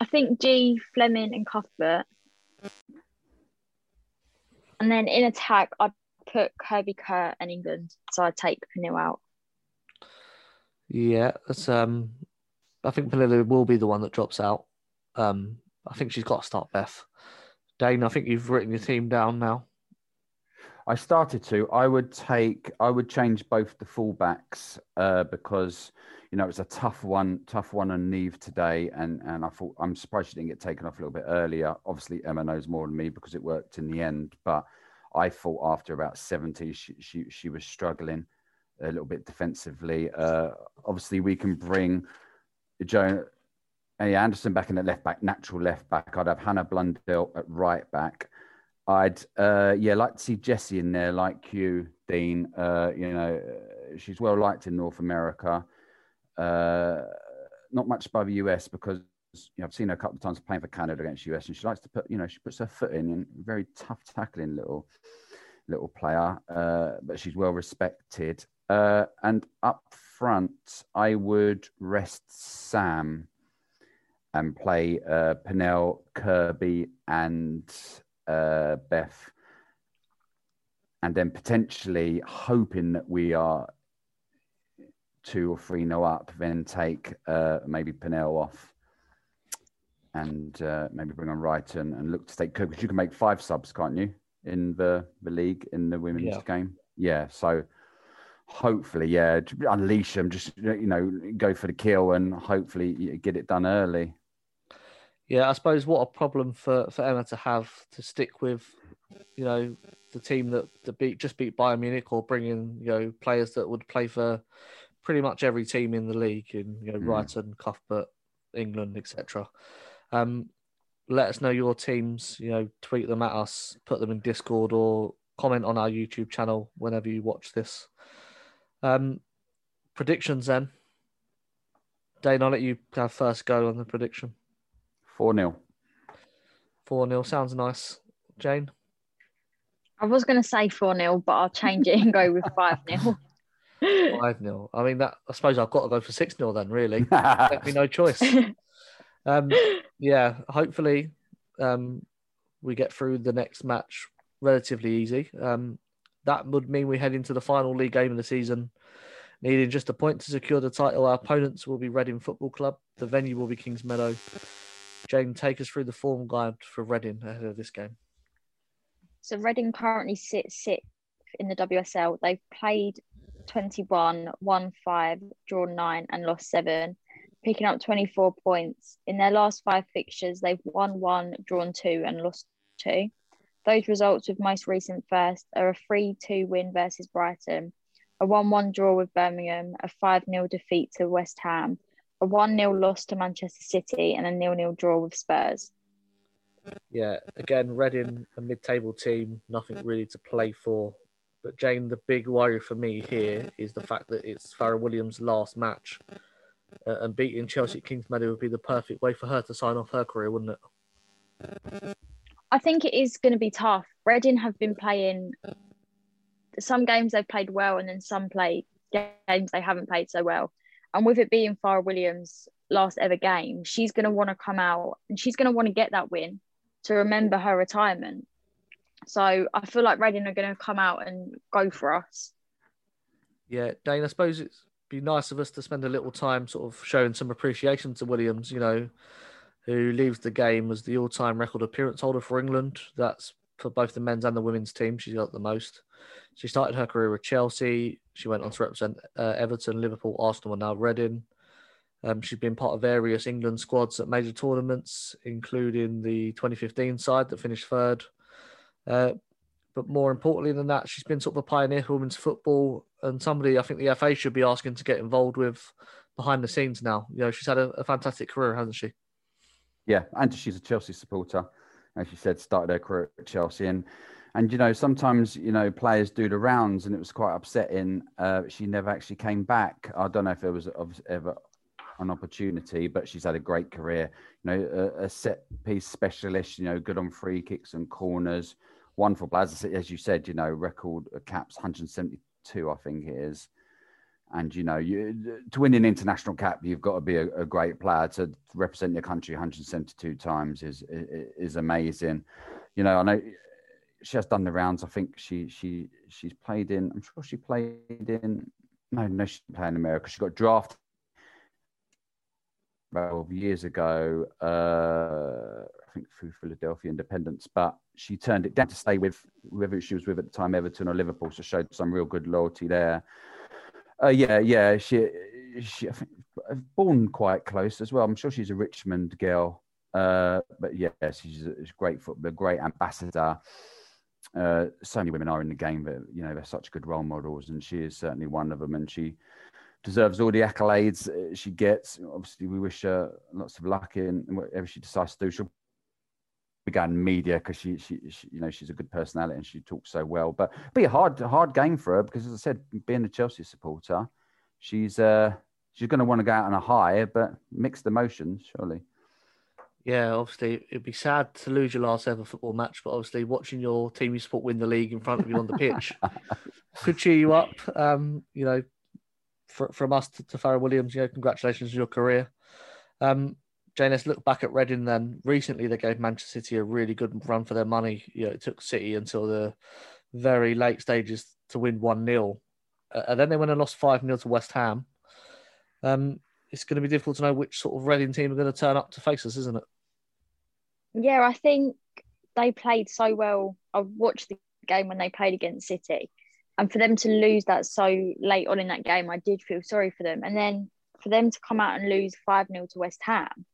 I think Ji, Fleming, and Cuthbert. And then in attack, I'd put Kirby Kerr and England. So I'd take Pernille out. Yeah, that's um. I think Pernille will be the one that drops out. Um, I think she's got to start Beth. Dayne, I think you've written your team down now. I started to. I would take. I would change both the fullbacks uh, because you know it was a tough one, tough one on Niamh today, and and I thought I'm surprised she didn't get taken off a little bit earlier. Obviously, Emma knows more than me because it worked in the end, but I thought after about 70, she she, she was struggling a little bit defensively. Uh, obviously, we can bring. Hey, Andersson back in the left back, natural left back. I'd have Hannah Blundell at right back. I'd uh, yeah like to see Jessie in there, like you, Dean. Uh, you know, she's well liked in North America. Uh, not much by the US because you know, I've seen her a couple of times playing for Canada against the US, and she likes to put you know she puts her foot in and very tough tackling little little player, uh, but she's well respected. Uh, and up front, I would rest Sam and play uh, Pernille, Kirby, and uh, Beth, and then potentially hoping that we are two or three no up, then take uh, maybe Pernille off. And uh, maybe bring on Reiten and look to take Kirby because you can make five subs, can't you, in the, the league in the women's Yeah. game? Yeah. So hopefully, yeah, unleash them. Just you know, go for the kill and hopefully get it done early. Yeah, I suppose what a problem for, for Emma to have to stick with, you know, the team that, that beat just beat Bayern Munich or bring in, you know, players that would play for pretty much every team in the league, in you know, Mm. Brighton, Cuthbert, England, etc. Um, let us know your teams. You know, tweet them at us, put them in Discord, or comment on our YouTube channel whenever you watch this. Um, predictions then. Dayne, I'll let you have first go on the prediction. 4 0. 4 0 sounds nice. Jane? I was going to say 4 0, but I'll change it and go with 5 0. 5 0. I mean, that I suppose I've got to go for 6 0 then, really. Let me no choice. Um, yeah, hopefully um, we get through the next match relatively easy. Um, that would mean we head into the final league game of the season, needing just a point to secure the title. Our opponents will be Reading Football Club. The venue will be Kingsmeadow. Jane, take us through the form guide for Reading ahead of this game. So Reading currently sits sixth in the WSL. They've played 21, won five, drawn nine, and lost seven, picking up 24 points. In their last five fixtures, they've won one, drawn two, and lost two. Those results with most recent first are a 3 2 win versus Brighton, a 1 1 draw with Birmingham, a 5 0 defeat to West Ham, a 1 0 loss to Manchester City, and a nil nil draw with Spurs. Yeah, again, Reading, a mid table team, nothing really to play for. But Jane, the big worry for me here is the fact that it's Fara Williams' last match. Uh, and beating Chelsea at Kingsmeadow would be the perfect way for her to sign off her career, wouldn't it? I think it is going to be tough. Reading have been playing some games they've played well, and then some play games they haven't played so well. And with it being Fara Williams' last ever game, she's going to want to come out and she's going to want to get that win to remember her retirement. So I feel like Reading are going to come out and go for us. Yeah, Dayne, I suppose it'd be nice of us to spend a little time sort of showing some appreciation to Williams, you know, who leaves the game as the all time record appearance holder for England. That's for both the men's and the women's team. She's got the most. She started her career with Chelsea. She went on to represent uh, Everton, Liverpool, Arsenal, and now Reading. Um, she's been part of various England squads at major tournaments, including the 2015 side that finished third. Uh, but more importantly than that, she's been sort of a pioneer for women's football and somebody I think the FA should be asking to get involved with behind the scenes now. You know, she's had a, a fantastic career, hasn't she? Yeah, and she's a Chelsea supporter. As you said, started her career at Chelsea. And and you know sometimes you know players do the rounds and it was quite upsetting uh, she never actually came back i don't know if there was ever an opportunity, but she's had a great career. You know, a, a, set piece specialist. You know, good on free kicks and corners. Wonderful players, as you said. You know, record caps 172, I think it is. And you know, you to win an international cap, you've got to be a, a great player. To represent your country 172 times is, is is amazing. You know, I know she has done the rounds. I think she she she's played in. I'm sure she played in. No, no, she's playing in America. She got drafted 12 years ago, uh, I think through Philadelphia Independence, but she turned it down to stay with whoever she was with at the time, Everton or Liverpool. So showed some real good loyalty there. Uh, yeah, yeah, she, she, think, born quite close as well. I'm sure she's a Richmond girl, uh, but yeah, she's a, she's a great footballer, great ambassador. Uh, so many women are in the game, but you know they're such good role models, and she is certainly one of them. And she deserves all the accolades uh, she gets. Obviously, we wish her lots of luck in whatever she decides to do. She'll began media because she, she, she, you know, she's a good personality and she talks so well. But be a hard, hard game for her because, as I said, being a Chelsea supporter, she's uh, she's going to want to go out on a high, but mixed emotions, surely. Yeah, obviously, it'd be sad to lose your last ever football match, but obviously, watching your team you support win the league in front of you on the pitch could cheer you up. Um, you know, for, from us to, to Fara Williams, you know, congratulations on your career. Um, Jane, let's look back at Reading then. Recently, they gave Manchester City a really good run for their money. You know, it took City until the very late stages to win 1 0. Uh, and then they went and lost 5 0 to West Ham. Um, it's going to be difficult to know which sort of Reading team are going to turn up to face us, isn't it? Yeah, I think they played so well. I watched the game when they played against City and for them to lose that so late on in that game, I did feel sorry for them. And then for them to come out and lose 5 0 to West Ham,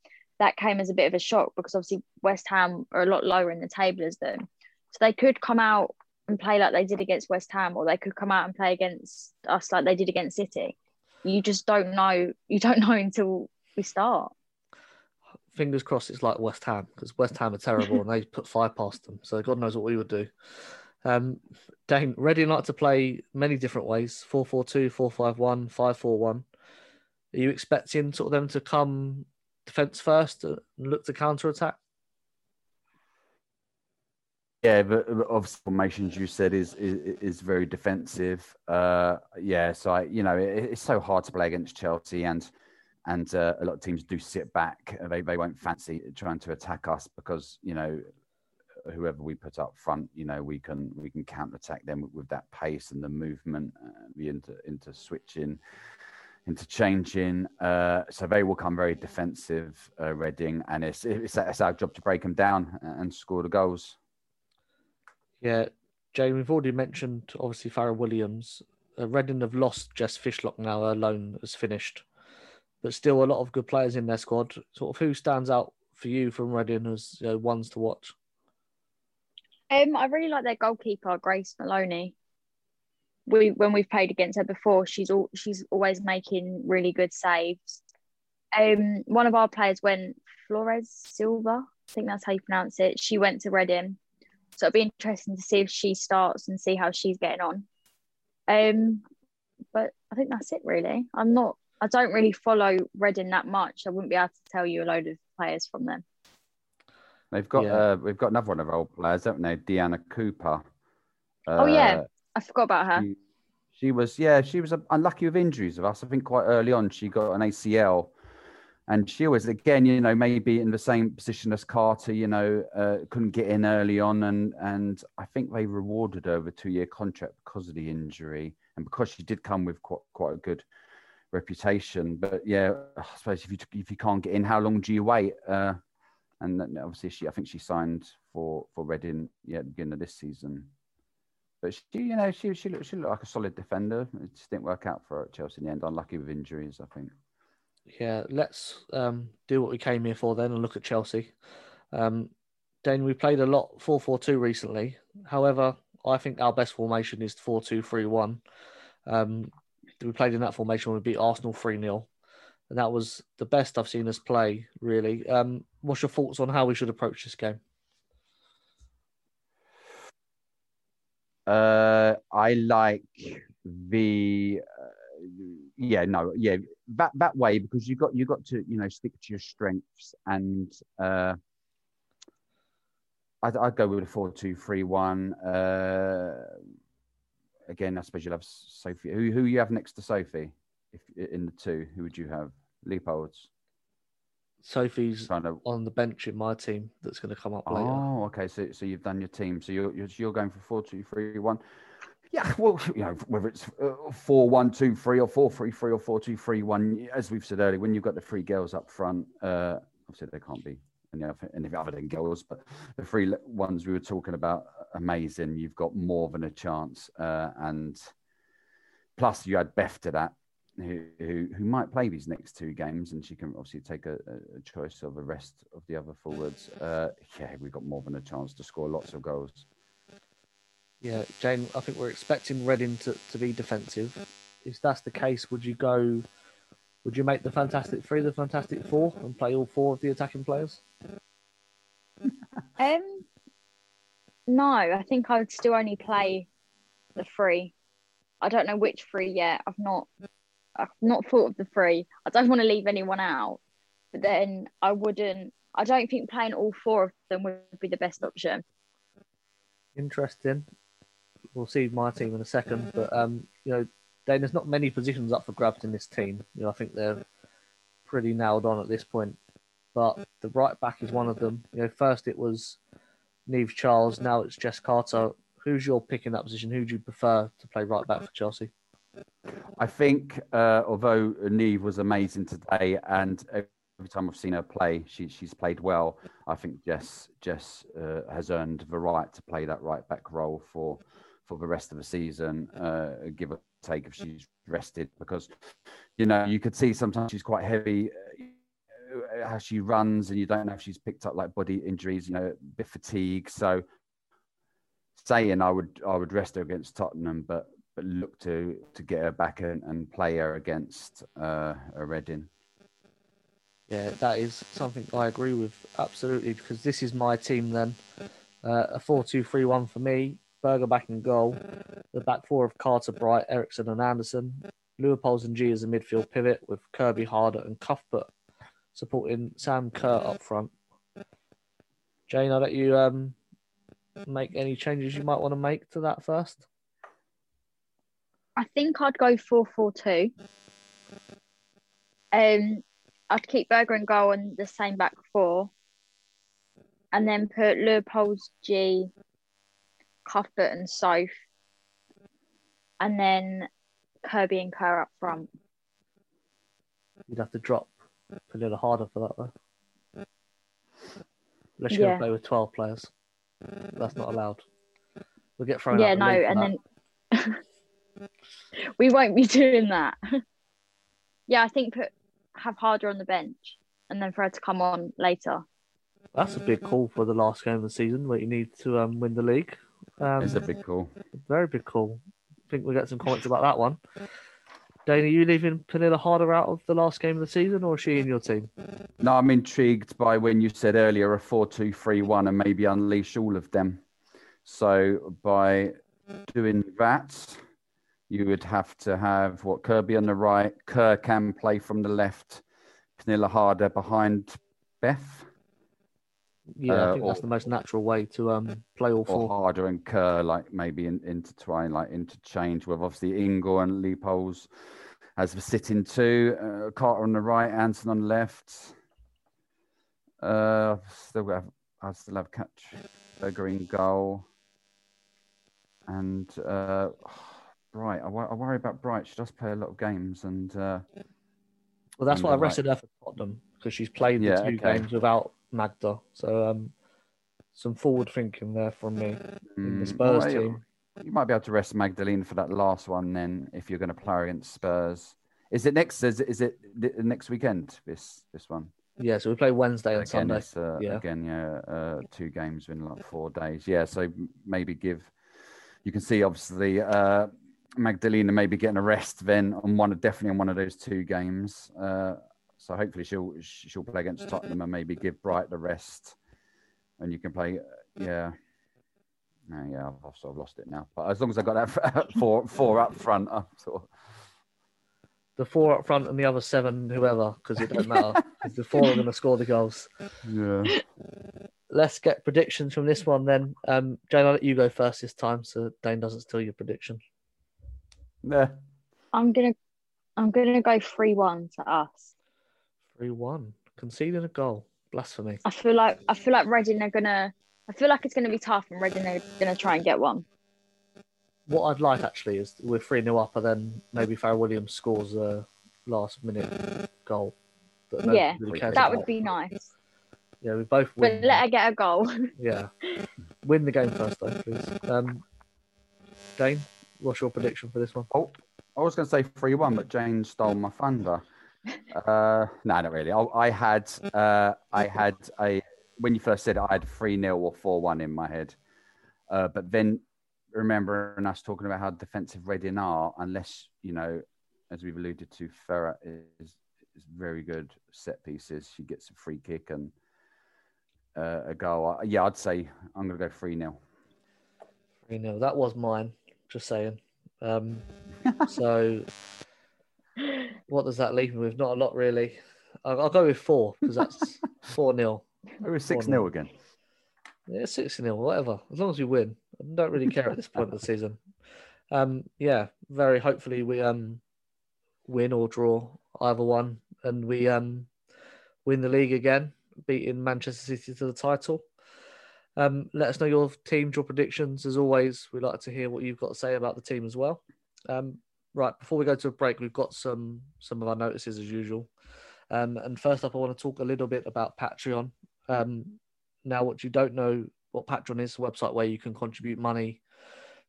that came as a bit of a shock because obviously West Ham are a lot lower in the table as them. So they could come out and play like they did against West Ham, or they could come out and play against us like they did against City. You just don't know. You don't know until we start. Fingers crossed it's like West Ham because West Ham are terrible and they put five past them. So God knows what we would do. Um, Dayne, Reading like to play many different ways 4 4 2, 4 5 1, 5 4 1. Are you expecting sort of them to come defence first and look to counter attack? Yeah, but obviously formations you said is is, is very defensive. Uh, yeah, so I, you know it, it's so hard to play against Chelsea, and and uh, a lot of teams do sit back. They they won't fancy trying to attack us because you know whoever we put up front, you know, we can we can counter attack them with, with, that pace and the movement, uh, the into into switching, into changing. Uh, so they will come very defensive, uh, Reading, and it's, it's it's our job to break them down and score the goals. Yeah, Jay, we've already mentioned obviously Fara Williams. Uh, Reading have lost Jess Fishlock now. Her loan has finished, but still a lot of good players in their squad. Sort of who stands out for you from Reading as you know, ones to watch? Um, I really like their goalkeeper, Grace Moloney. We when we've played against her before, she's all she's always making really good saves. um, one of our players went Flores Silva. I think that's how you pronounce it. She went to Reading, so it'll be interesting to see if she starts and see how she's getting on. Um, but I think that's it really. I'm not. I don't really follow Reading that much. I wouldn't be able to tell you a load of players from them. They've got Yeah. uh, we've got another one of our old players, don't they? Deanna Cooper. oh yeah, Uh, I forgot about her. She, she was, yeah, she was unlucky with injuries of us. I think quite early on she got an ACL, and she was again, you know, maybe in the same position as Carter. You know, uh, couldn't get in early on, and and I think they rewarded her with a two-year contract because of the injury and because she did come with quite quite a good reputation. But yeah, I suppose if you if you can't get in, how long do you wait? Uh, and obviously she, I think she signed for for Reading, yeah, at the beginning of this season. But she, you know, she she looked she looked like a solid defender. It just didn't work out for her at Chelsea in the end. Unlucky with injuries, I think. Yeah, let's um, do what we came here for then and look at Chelsea. Um, Dayne, we played a lot 4 4 2 recently. However, I think our best formation is 4 2 3 1. Um, we played in that formation when we beat Arsenal 3 0. And that was the best I've seen us play, really. Um, what's your thoughts on how we should approach this game? Uh, I like the uh, yeah no yeah that that way because you got you got to you know stick to your strengths and uh, I'd, I'd go with a four two three one. Uh, again, I suppose you'll have Sophie. Who who you have next to Sophie? If in the two, who would you have? Leupolz. Sophie's to on the bench in my team that's going to come up later. Oh, okay. So, so you've done your team. So you're you're, you're going for four two three one. Yeah, well, you know, whether it's uh, four one two three or four three three or four two three one, as we've said earlier, when you've got the three girls up front, uh, obviously they can't be any other, any other than girls, but the three ones we were talking about, amazing. You've got more than a chance, uh, and plus you add Beth to that, who, who who might play these next two games, and she can obviously take a, a choice of the rest of the other forwards. Uh, yeah, we've got more than a chance to score lots of goals. Yeah, Jane, I think we're expecting Reading to, to be defensive. If that's the case, would you go? Would you make the Fantastic Three the Fantastic Four and play all four of the attacking players? Um, no, I think I would still only play the three. I don't know which three yet. I've not, I've not thought of the three. I don't want to leave anyone out, but then I wouldn't. I don't think playing all four of them would be the best option. Interesting. We'll see my team in a second, but um, you know, there's not many positions up for grabs in this team. You know, I think they're pretty nailed on at this point. But the right back is one of them. You know, first it was Niamh Charles, now it's Jess Carter. Who's your pick in that position? Who do you prefer to play right back for Chelsea? I think, uh, although Niamh was amazing today, and every time I've seen her play, she, she's played well. I think Jess Jess uh, has earned the right to play that right back role for for the rest of the season. Uh, give or take if she's rested, because you know you could see sometimes she's quite heavy. uh, How she runs, and you don't know if she's picked up like body injuries, you know, a bit fatigue. So, saying I would I would rest her against Tottenham, but but look to to get her back and, and play her against uh, a Reading. Yeah, that is something I agree with absolutely because this is my team then. Uh, a 4 2 3 1 for me. Berger back in goal. The back four of Carter, Bright, Eriksson, and Andersson. Leupolz and Ji as a midfield pivot with Kirby, Harder, and Cuthbert supporting Sam Kerr up front. Jane, I'll let you um, make any changes you might want to make to that first. I think I'd go four four two. Um, I'd keep Berger and goal and the same back four, and then put Leupolz Ji, Cuthbert and Soph, and then Kirby and Kerr up front. You'd have to drop a little harder for that though. Unless you're Yeah. to play with 12 players. That's not allowed. We'll get thrown yeah, no, and that. then we won't be doing that. yeah, I think put have Harder on the bench and then for her to come on later. That's a big call for the last game of the season where you need to um, win the league. Um, It's a big call. Very big call. I think we'll get some comments about that one. Dayne, are you leaving Pernille Harder out of the last game of the season, or is she in your team? No, I'm intrigued by when you said earlier a 4 2 3 1 and maybe unleash all of them. So by doing that, you would have to have what Kirby on the right, Kerr can play from the left, Pernille Harder behind Beth, Yeah, I Uh, think that's the most natural way to um play all or four. Harder and Kerr, like maybe in, intertwine, like interchange with obviously Ingle and Leupolz as the sitting two, uh, Carter on the right, Anson on the left. Uh, still have, I still have catch Berger in goal. And uh, Bright, I, I worry about Bright. She does play a lot of games, and uh, Well, that's why I the right. rested her for Tottenham because she's played the Yeah, two okay. games without Magda. So um, some forward thinking there from me in the mm, Spurs well, team. You might be able to rest Magdalene for that last one then, if you're going to play against Spurs. Is it next? Is it, is it the- next weekend? This this one Yeah, so we play Wednesday and again. Sunday. Uh, yeah. Again, yeah, uh, two games in like four days. Yeah, so maybe give. You can see obviously uh, Magdalena maybe getting a rest then on one definitely on one of those two games. Uh, so hopefully she'll she'll play against Tottenham and maybe give Bright the rest, and you can play. Yeah. No, yeah, I've I've sort of lost it now. But as long as I got that four four up front, I'm sort of The four up front and the other seven, whoever, because it don't matter. 'cause the four are going to score the goals. yeah. Let's get predictions from this one then. Um, Jane, I'll let you go first this time, so Dayne doesn't steal your prediction. Yeah. I'm gonna I'm gonna go three one to us. Three one, conceding a goal, blasphemy. I feel like I feel like Reading are gonna I feel like it's gonna be tough and Reading are gonna try and get one. What I'd like actually is we're three 0 up, and then maybe Fara Williams scores a last minute goal. That Yeah, really That would be nice. Yeah, we both But let her get a goal. Yeah, win the game first though, please. Um, Dayne, what's your prediction for this one? Oh, I was going to say 3 1, but Jane stole my thunder. Uh, no, not really. I, I had, uh, I had a, when you first said it, I had 3 0 or 4 1 in my head. Uh, but then remembering us talking about how defensive Reading are, unless, you know, as we've alluded to, Fara is, is very good set pieces. She gets a free kick and uh, a goal. Uh, Yeah, I'd say I'm going to go 3 0. You know, that was mine. Just saying. Um, so, what does that leave me with? Not a lot, really. I'll, I'll go with four because that's four 0 It was 6 0 again. Yeah, six 0 whatever. As long as we win, I don't really care at this point of the season. Um, yeah, very hopefully we um win or draw either one, and we um win the league again, beating Manchester City to the title. Um, let us know your teams, your predictions. As always, we'd like to hear what you've got to say about the team as well. Um, right before we go to a break, we've got some some of our notices as usual. Um, and first up, I want to talk a little bit about Patreon. Um, now, what you don't know, what Patreon is, a website where you can contribute money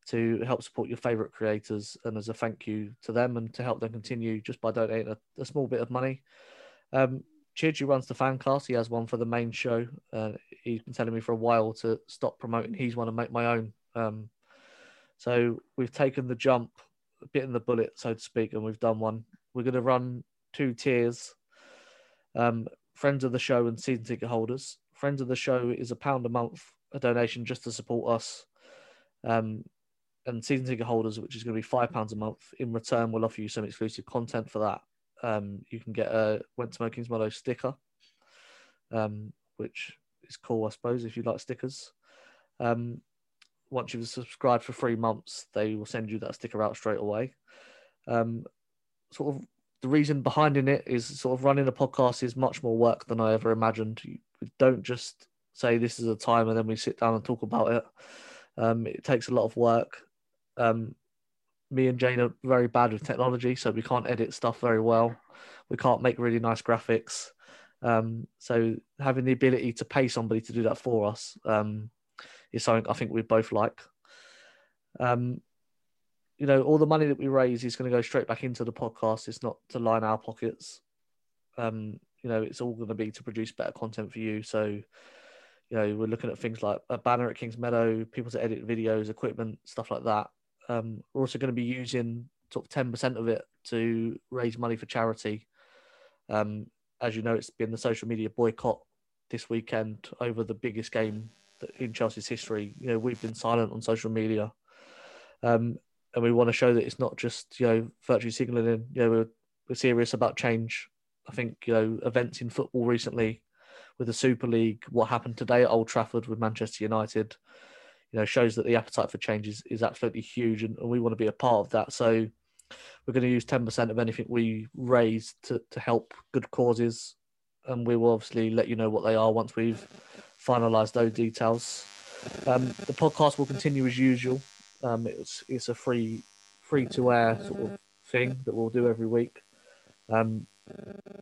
to help support your favorite creators, and as a thank you to them and to help them continue just by donating a, a small bit of money. Um, Chidge, runs the fan cast, he has one for the main show. Uh, he's been telling me for a while to stop promoting He's one to make my own. Um, so we've taken the jump, bitten the bullet, so to speak, and we've done one. We're going to run two tiers um, friends of the show and season ticket holders. Friends of the show is a pound a month, a donation just to support us. Um, and season ticket holders, which is going to be five pounds a month. In return, we'll offer you some exclusive content for that. Um, you can get a Went to Mow Kingsmeadow sticker, um, which is cool, I suppose, if you like stickers. Um, once you've subscribed for three months, they will send you that sticker out straight away. Um, sort of the reason behind in it is sort of running a podcast is much more work than I ever imagined. You don't just say this is a time and then we sit down and talk about it. Um, it takes a lot of work. Um, me and Jane are very bad with technology, so we can't edit stuff very well. We can't make really nice graphics. Um, so having the ability to pay somebody to do that for us um, is something I think we both like. Um, you know, all the money that we raise is going to go straight back into the podcast. It's not to line our pockets. Um, you know, it's all going to be to produce better content for you. So, you know, we're looking at things like a banner at Kingsmeadow, people to edit videos, equipment, stuff like that. Um, we're also going to be using took ten percent of it to raise money for charity. Um, as you know, it's been the social media boycott this weekend over the biggest game in Chelsea's history. You know, we've been silent on social media, um, and we want to show that it's not just you know virtue signaling. You know, we're, we're serious about change. I think you know events in football recently with the Super League, what happened today at Old Trafford with Manchester United, you know, shows that the appetite for change is, is absolutely huge, and, and we want to be a part of that. So we're going to use 10% of anything we raise to, to help good causes. And we will obviously let you know what they are once we've finalised those details. Um, the podcast will continue as usual. Um, it's it's a free free to air sort of thing that we'll do every week. Um,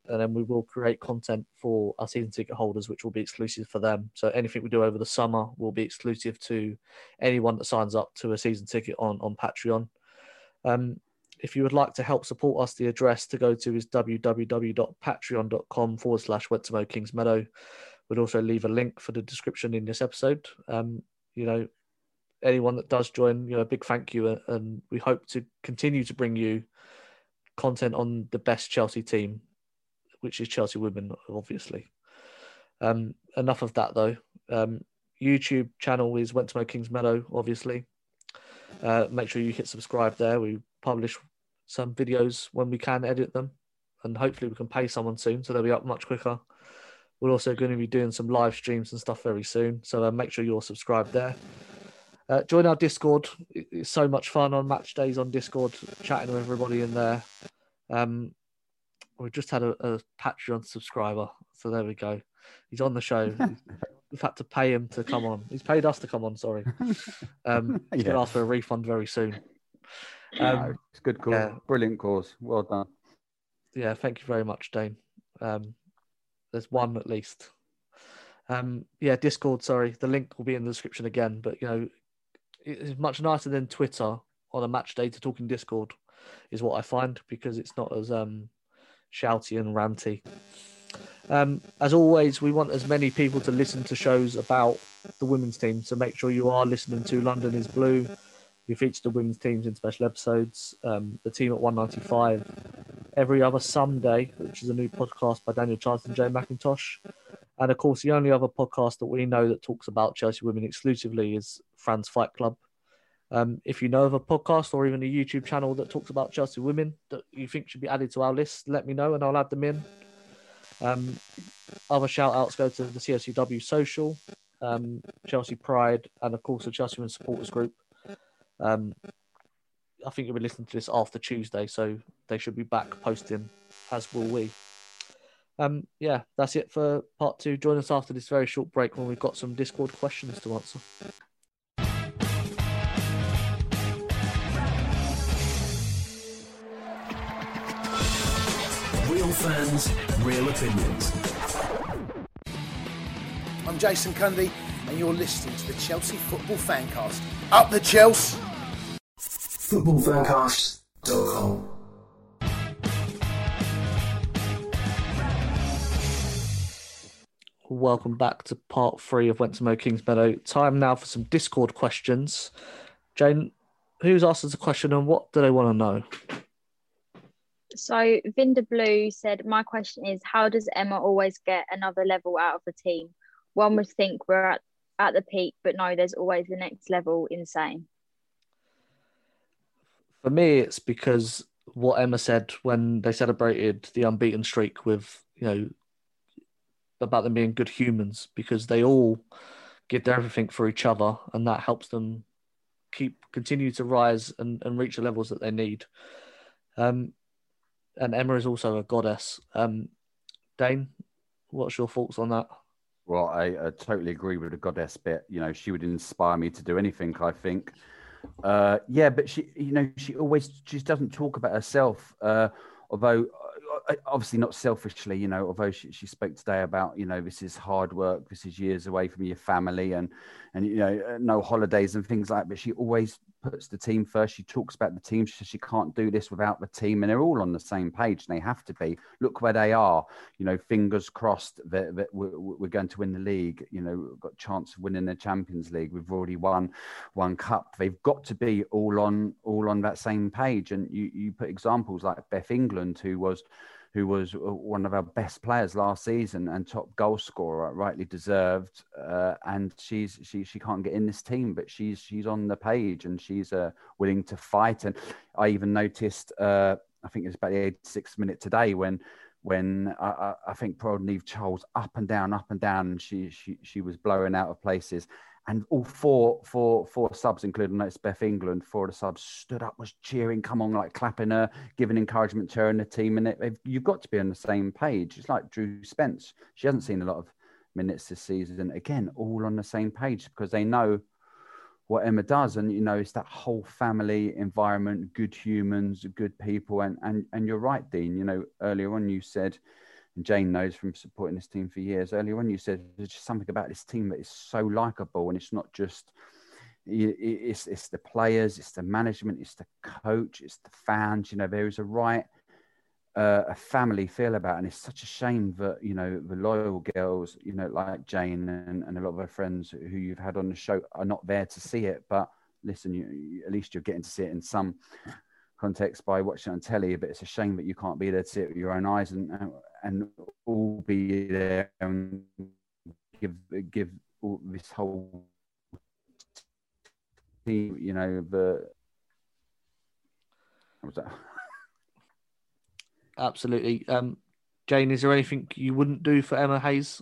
and then we will create content for our season ticket holders, which will be exclusive for them. So anything we do over the summer will be exclusive to anyone that signs up to a season ticket on on Patreon. Um, if you would like to help support us, the address to go to is www.patreon.com forward slash Went to Mow Kingsmeadow. We'd also leave a link for the description in this episode. Um, you know, anyone that does join, you know, a big thank you, and we hope to continue to bring you content on the best Chelsea team, which is Chelsea women, obviously. Um, enough of that though. Um, YouTube channel is Went to Mow Kingsmeadow, obviously. Uh, make sure you hit subscribe there. We publish some videos when we can edit them, and hopefully we can pay someone soon, so they'll be up much quicker. We're also going to be doing some live streams and stuff very soon, so uh, make sure you're subscribed there. Uh, join our Discord. It's so much fun on match days on Discord, chatting with everybody in there. Um, we just had a, a Patreon subscriber, so there we go. He's on the show. We've had to pay him to come on. He's paid us to come on. Sorry. Um, he's yeah. going to ask for a refund very soon. Um, no, it's good cause. Yeah. Brilliant cause. Well done. Yeah, thank you very much, Dayne. Um, there's one at least. Um, yeah, Discord. Sorry, the link will be in the description again. But you know, it's much nicer than Twitter on a match day to talk in Discord, is what I find because it's not as um, shouty and ranty. Um, as always, we want as many people to listen to shows about the women's team. So make sure you are listening to London is Blue, we feature the women's teams in special episodes. Um, the team at 195 every other Sunday, which is a new podcast by Daniel Charles and Jay McIntosh. And of course, the only other podcast that we know that talks about Chelsea women exclusively is Fran's Fight Club. Um, if you know of a podcast or even a YouTube channel that talks about Chelsea women that you think should be added to our list, let me know and I'll add them in. Um, other shout outs go to the CFCW Social, um, Chelsea Pride, and of course the Chelsea Women Supporters Group. Um, I think you'll be listening to this after Tuesday, so they should be back posting, as will we. Um, yeah, that's it for part two. Join us after this very short break when we've got some Discord questions to answer. Real fans, real opinions. I'm Jason Cundy, and you're listening to the Chelsea Football Fancast. Up the Chelsea! footballfancast.com. Welcome back to part three of Went to Mow Kingsmeadow. Time now for some Discord questions. Jane, who's asked us a question and what do they want to know? So Vinda Blue said, My question is how does Emma always get another level out of the team? One would think we're at, at the peak, but no, there's always the next level insane. For me, it's because what Emma said when they celebrated the unbeaten streak with, you know, about them being good humans because they all give their everything for each other and that helps them keep continue to rise and, and reach the levels that they need. Um, and Emma is also a goddess. Um, Dane, what's your thoughts on that? Well, I, I, totally agree with the goddess bit. You know, she would inspire me to do anything. I think. Uh, yeah, but she, you know, she always just doesn't talk about herself. Uh, although, obviously, not selfishly. You know, although she, she spoke today about, you know, this is hard work. This is years away from your family, and and you know, uh, no holidays and things like. that. But she always puts the team first. She talks about the team. She says she can't do this without the team, and they're all on the same page, and they have to be. Look where they are. You know, fingers crossed that, that we're, we're, going to win the league. You know, we've got chance of winning the Champions League. We've already won one cup. They've got to be all on all on that same page. And you you put examples like Beth England, who was who was uh, one of our best players last season and top goal scorer, rightly deserved. Uh, and she's she she can't get in this team, but she's she's on the page and she's uh, willing to fight. And I even noticed, uh, I think it was about the 86th minute today when when I, I think Niamh Charles up and down, up and down, and she she she was blowing out of places and all four, four, four subs, including it's Beth England, four of the subs stood up, was cheering, come on, like clapping her, giving encouragement to her and the team. And it, you've got to be on the same page. It's like Drew Spence. She hasn't seen a lot of minutes this season. Again, all on the same page because they know what Emma does. And, you know, it's that whole family environment, good humans, good people. And, and, and you're right, Dean, you know, earlier on you said, and Jane knows from supporting this team for years. Earlier on, you said there's just something about this team that is so likable, and it's not just it's it's the players, it's the management, it's the coach, it's the fans. You know, there is a right uh, a family feel about, it. and it's such a shame that you know the loyal girls, you know, like Jane and, and a lot of her friends who you've had on the show are not there to see it. But listen, you, at least you're getting to see it in some context by watching on telly. But it's a shame that you can't be there to see it with your own eyes and and all be there and give give this whole team, you know, the what was that? Absolutely. Um, Jane, is there anything you wouldn't do for Emma Hayes?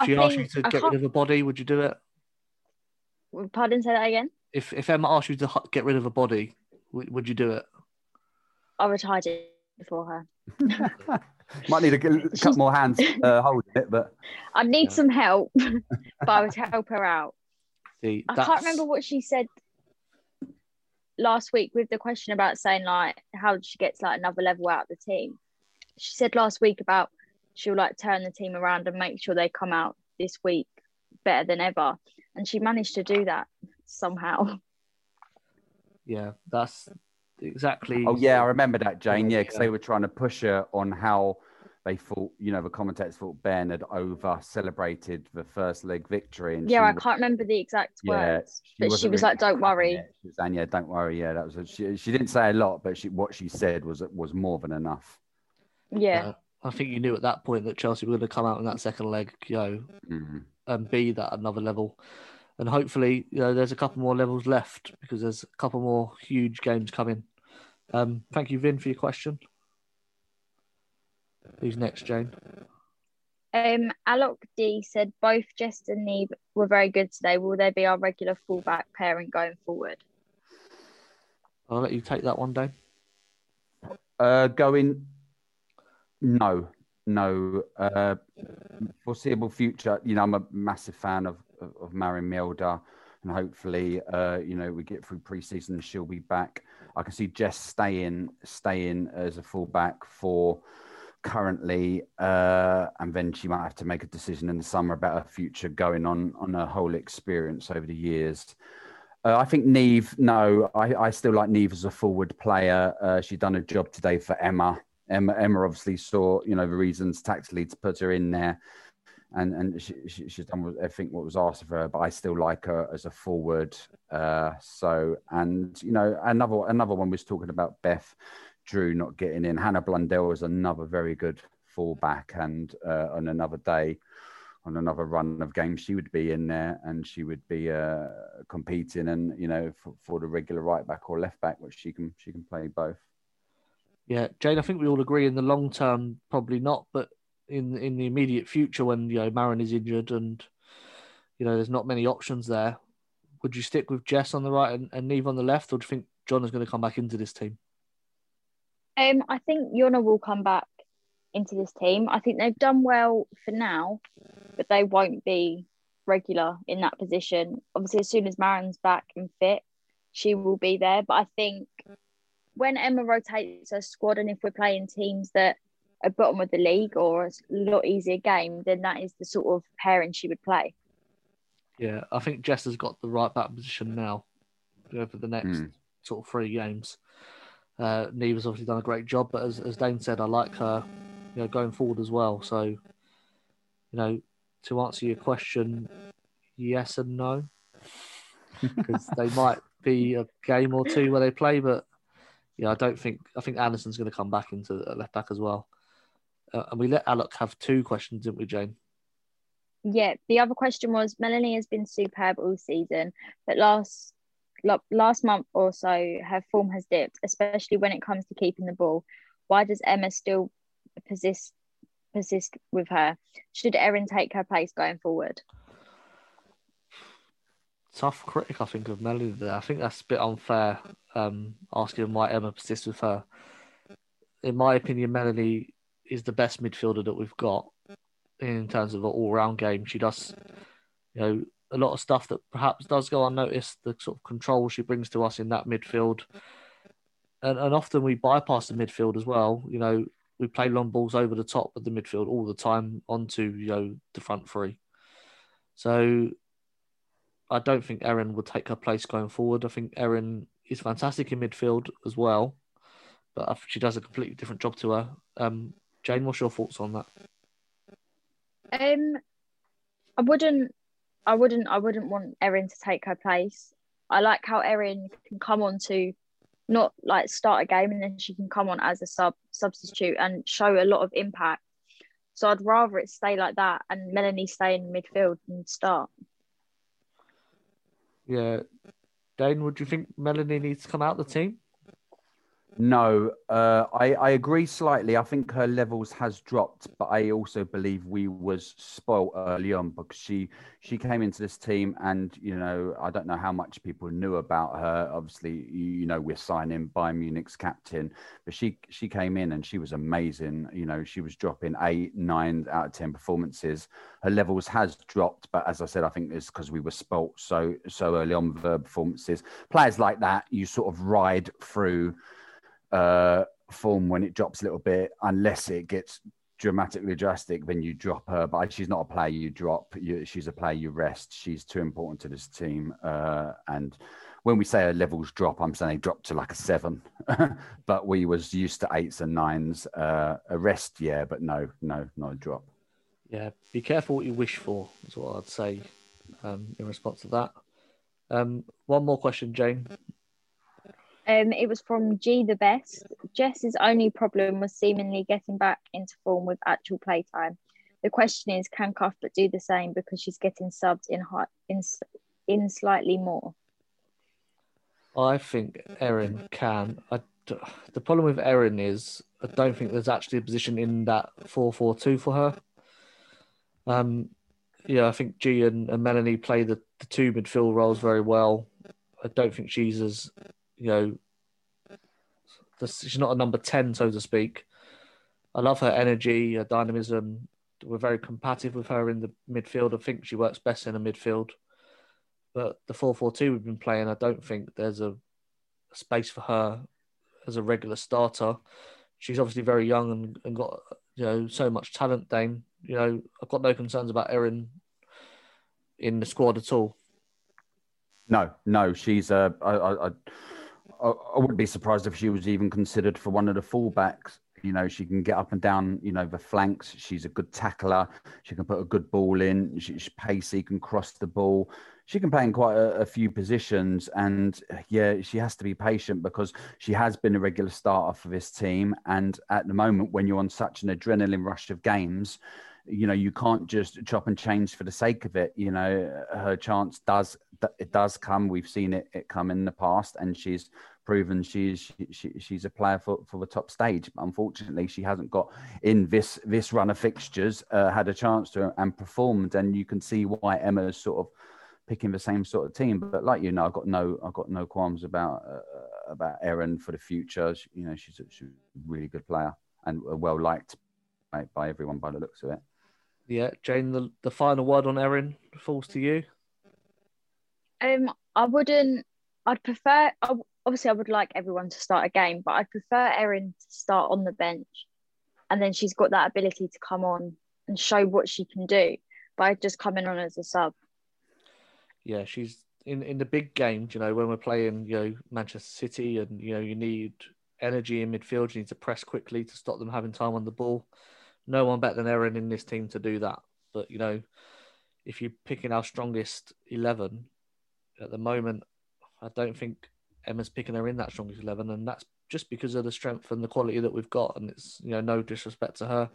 If she asked you to I get rid of a body, would you do it? Pardon, say that again. If if Emma asked you to get rid of a body, would you do it? I retired it for her. Might need a couple more hands uh, holding it, but I need yeah. some help. but I would help her out. See, I can't remember what she said last week with the question about saying like how she gets like another level out of the team. She said last week about she'll like turn the team around and make sure they come out this week better than ever, and she managed to do that somehow. Yeah, that's exactly. Oh yeah, I remember that, Jane. Yeah, because they were trying to push her on how they thought, you know, the commentators thought Bayern had over celebrated the first leg victory. And yeah, I can't remember the exact yeah, words, she but she was really like, "Don't worry." She was saying, "Yeah, don't worry." Yeah, that was. A, she, she didn't say a lot, but she what she said was was more than enough. Yeah. Uh, I think you knew at that point that Chelsea were going to come out in that second leg, you know, mm-hmm. and be that another level and hopefully you know there's a couple more levels left because there's a couple more huge games coming. Um, thank you, Vin, for your question. Who's next, Jane? Um, Alok D said both Jess and Niamh were very good today. Will they be our regular fullback pairing going forward? I'll let you take that one, Dayne. Uh, going, no, no. Uh, foreseeable future. You know, I'm a massive fan of of, of Maren Mjelde, and hopefully, uh, you know, we get through preseason, she'll be back. I can see Jess staying staying as a fullback for currently, uh, and then she might have to make a decision in the summer about her future going on on her whole experience over the years. Uh, I think Niamh. no, I, I, still like Niamh as a forward player. Uh, she's done a job today for Emma. Emma. Emma obviously saw, you know, the reasons tactically to put her in there and and she, she, she's done I think what was asked of her, but I still like her as a forward. Uh, so and you know another another one was talking about Beth Drew not getting in. Hannah Blundell was another very good fullback, and uh, on another day, on another run of games, she would be in there and she would be uh, competing, and you know for, for the regular right back or left back, which she can she can play both. Yeah, Jane, I think we all agree in the long term, probably not, but in in the immediate future when you know Maren is injured and you know there's not many options there. Would you stick with Jess on the right and, and Niamh on the left, or do you think Jonna is going to come back into this team? Um, I think Jonna will come back into this team. I think they've done well for now, but they won't be regular in that position. Obviously, as soon as Maren's back and fit, she will be there. But I think when Emma rotates her squad, and if we're playing teams that a bottom of the league or a lot easier game, then that is the sort of pairing she would play. Yeah, I think Jess has got the right back position now over the next Mm. sort of three games. Uh, Niamh has obviously done a great job, but as, as Dayne said, I like her, you know, going forward as well. So, you know, to answer your question, yes and no, because they might be a game or two where they play, but yeah, I don't think I think Andersson's going to come back into the left back as well. Uh, and we let Alec have two questions, didn't we, Jane? Yeah, the other question was Melanie has been superb all season, but last last month or so her form has dipped, especially when it comes to keeping the ball. Why does Emma still persist persist with her? Should Erin take her place going forward? tough critic, I think, of Melody there. I think that's a bit unfair um, asking why Emma persists with her. In my opinion, Melanie is the best midfielder that we've got in terms of an all round game. She does, you know, a lot of stuff that perhaps does go unnoticed, the sort of control she brings to us in that midfield. And, and often we bypass the midfield as well. You know, we play long balls over the top of the midfield all the time onto, you know, the front three. So I don't think Erin would take her place going forward. I think Erin is fantastic in midfield as well, but she does a completely different job to her. Um, Jane, what's your thoughts on that? Um, I wouldn't, I wouldn't, I wouldn't want Erin to take her place. I like how Erin can come on to not like start a game and then she can come on as a sub substitute and show a lot of impact. So I'd rather it stay like that and Melanie stay in midfield and start. Yeah, Dayne, would you think Melanie needs to come out of the team? No, uh, I, I agree slightly. I think her levels has dropped, but I also believe we was spoilt early on because she she came into this team and you know I don't know how much people knew about her. Obviously, you, know we're signing Bayern Munich's captain, but she she came in and she was amazing. You know she was dropping eight, nine out of ten performances. Her levels has dropped, but as I said, I think it's because we were spoilt so so early on with her performances. Players like that, you sort of ride through uh, form when it drops a little bit, unless it gets dramatically drastic, then you drop her. But she's not a player you drop. You, she's a player you rest. She's too important to this team. Uh, and when we say her levels drop, I'm saying they drop to like a seven. but we was used to eights and nines. Uh, a rest, yeah, but no, no, not a drop. Yeah, be careful what you wish for. Is what I'd say um, in response to that. Um, one more question, Jane. Um, it was from G the best. Jess's only problem was seemingly getting back into form with actual playtime. The question is, can Cuthbert do the same because she's getting subbed in high, in in slightly more? I think Erin can. I, the problem with Erin is I don't think there's actually a position in that four-four-two for her. Um, yeah, I think Ji and, and Melanie play the, the two midfield roles very well. I don't think she's as you know, she's not a number 10, so to speak. I love her energy, her dynamism. We're very compatible with her in the midfield. I think she works best in the midfield. But the 4 4 2 we've been playing, I don't think there's a, a space for her as a regular starter. She's obviously very young and, and got you know so much talent, Dayne. You know, I've got no concerns about Erin in the squad at all. No, no, she's I, I, I, I wouldn't be surprised if she was even considered for one of the fullbacks. You know, she can get up and down, you know, the flanks. She's a good tackler. She can put a good ball in. She, she's pacey, can cross the ball. She can play in quite a, a, few positions. And yeah, she has to be patient because she has been a regular starter for this team. And at the moment, when you're on such an adrenaline rush of games, you know you can't just chop and change for the sake of it you know her chance does it does come we've seen it, it come in the past and she's proven she's she, she's a player for, for the top stage unfortunately she hasn't got in this this run of fixtures uh, had a chance to and performed and you can see why emma's sort of picking the same sort of team but like you know i've got no i've got no qualms about uh, about erin for the future she, you know she's a, she's a really good player and well liked by, by everyone by the looks of it yeah, Jane, the, the final word on Erin falls to you. Um, I wouldn't. I'd prefer. Obviously, I would like everyone to start a game, but I'd prefer Erin to start on the bench, and then she's got that ability to come on and show what she can do by just coming on as a sub. yeah, she's in in the big games. You know, when we're playing, you know, Manchester City, and you know, you need energy in midfield. You need to press quickly to stop them having time on the ball. No one better than Erin in this team to do that. But you know, if you're picking our strongest eleven at the moment, I don't think Emma's picking her in that strongest eleven, and that's just because of the strength and the quality that we've got. And it's you know no disrespect to her,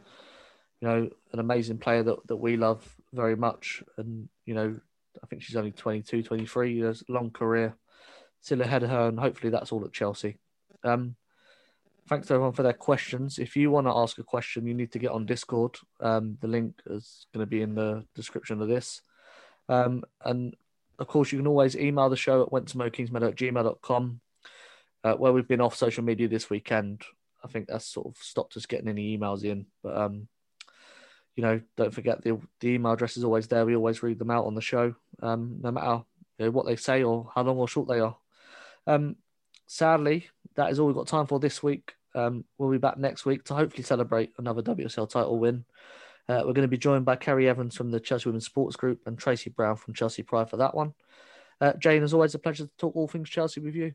you know, an amazing player that that we love very much, and you know, I think she's only 22, 23 years, long career still ahead of her, and hopefully that's all at Chelsea. Um, thanks to everyone for their questions. If you want to ask a question, you need to get on Discord. Um, the link is going to be in the description of this. Um, and of course, you can always email the show at wenttomowkingsmeadow at gmail.com, uh, where we've been off social media this weekend. I think that's sort of stopped us getting any emails in. But, um, you know, don't forget the, the email address is always there. We always read them out on the show, um, no matter you know, what they say or how long or short they are. Um, sadly, that is all we've got time for this week. Um, we'll be back next week to hopefully celebrate another WSL title win. Uh, we're going to be joined by Kerry Evans from the Chelsea Women's Sports Group and Tracy Brown from Chelsea Pride for that one. Uh, Jane, as always, a pleasure to talk all things Chelsea with you.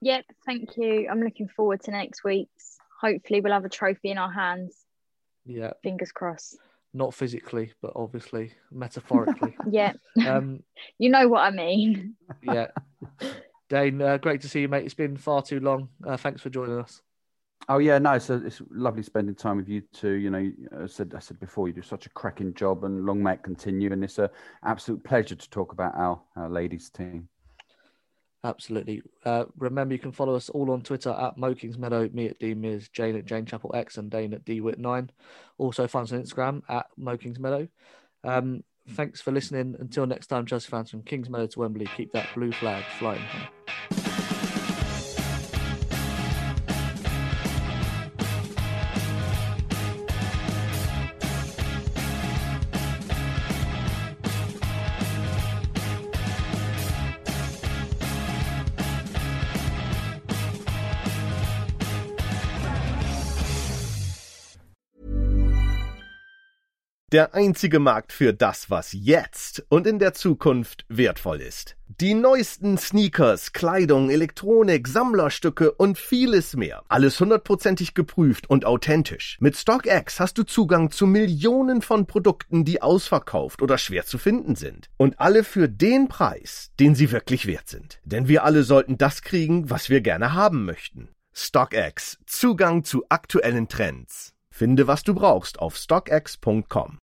Yep, thank you. I'm looking forward to next week's. Hopefully, we'll have a trophy in our hands. Yeah, Fingers crossed. not physically, but obviously metaphorically. Yeah, um, you know what I mean. yeah. Dayne, uh, great to see you, mate. It's been far too long. Uh, thanks for joining us. Oh yeah, no, so it's lovely spending time with you too. You know, I said I said before, you do such a cracking job, and long may it continue. And it's a absolute pleasure to talk about our, our ladies team. Absolutely. Uh, remember, you can follow us all on Twitter at MowKingsmeadow, me at D Miz, Jane at JaneChappellx, and Dayne at DWhitt9. Also, find us on Instagram at MowKingsmeadow. Um, thanks for listening. Until next time, Chelsea fans from Kingsmeadow to Wembley, keep that blue flag flying Der einzige Markt für das, was jetzt und in der Zukunft wertvoll ist. Die neuesten Sneakers, Kleidung, Elektronik, Sammlerstücke und vieles mehr. Alles hundertprozentig geprüft und authentisch. Mit StockX hast du Zugang zu Millionen von Produkten, die ausverkauft oder schwer zu finden sind. Und alle für den Preis, den sie wirklich wert sind. Denn wir alle sollten das kriegen, was wir gerne haben möchten. StockX. Zugang zu aktuellen Trends. Finde, was du brauchst auf stockx.com.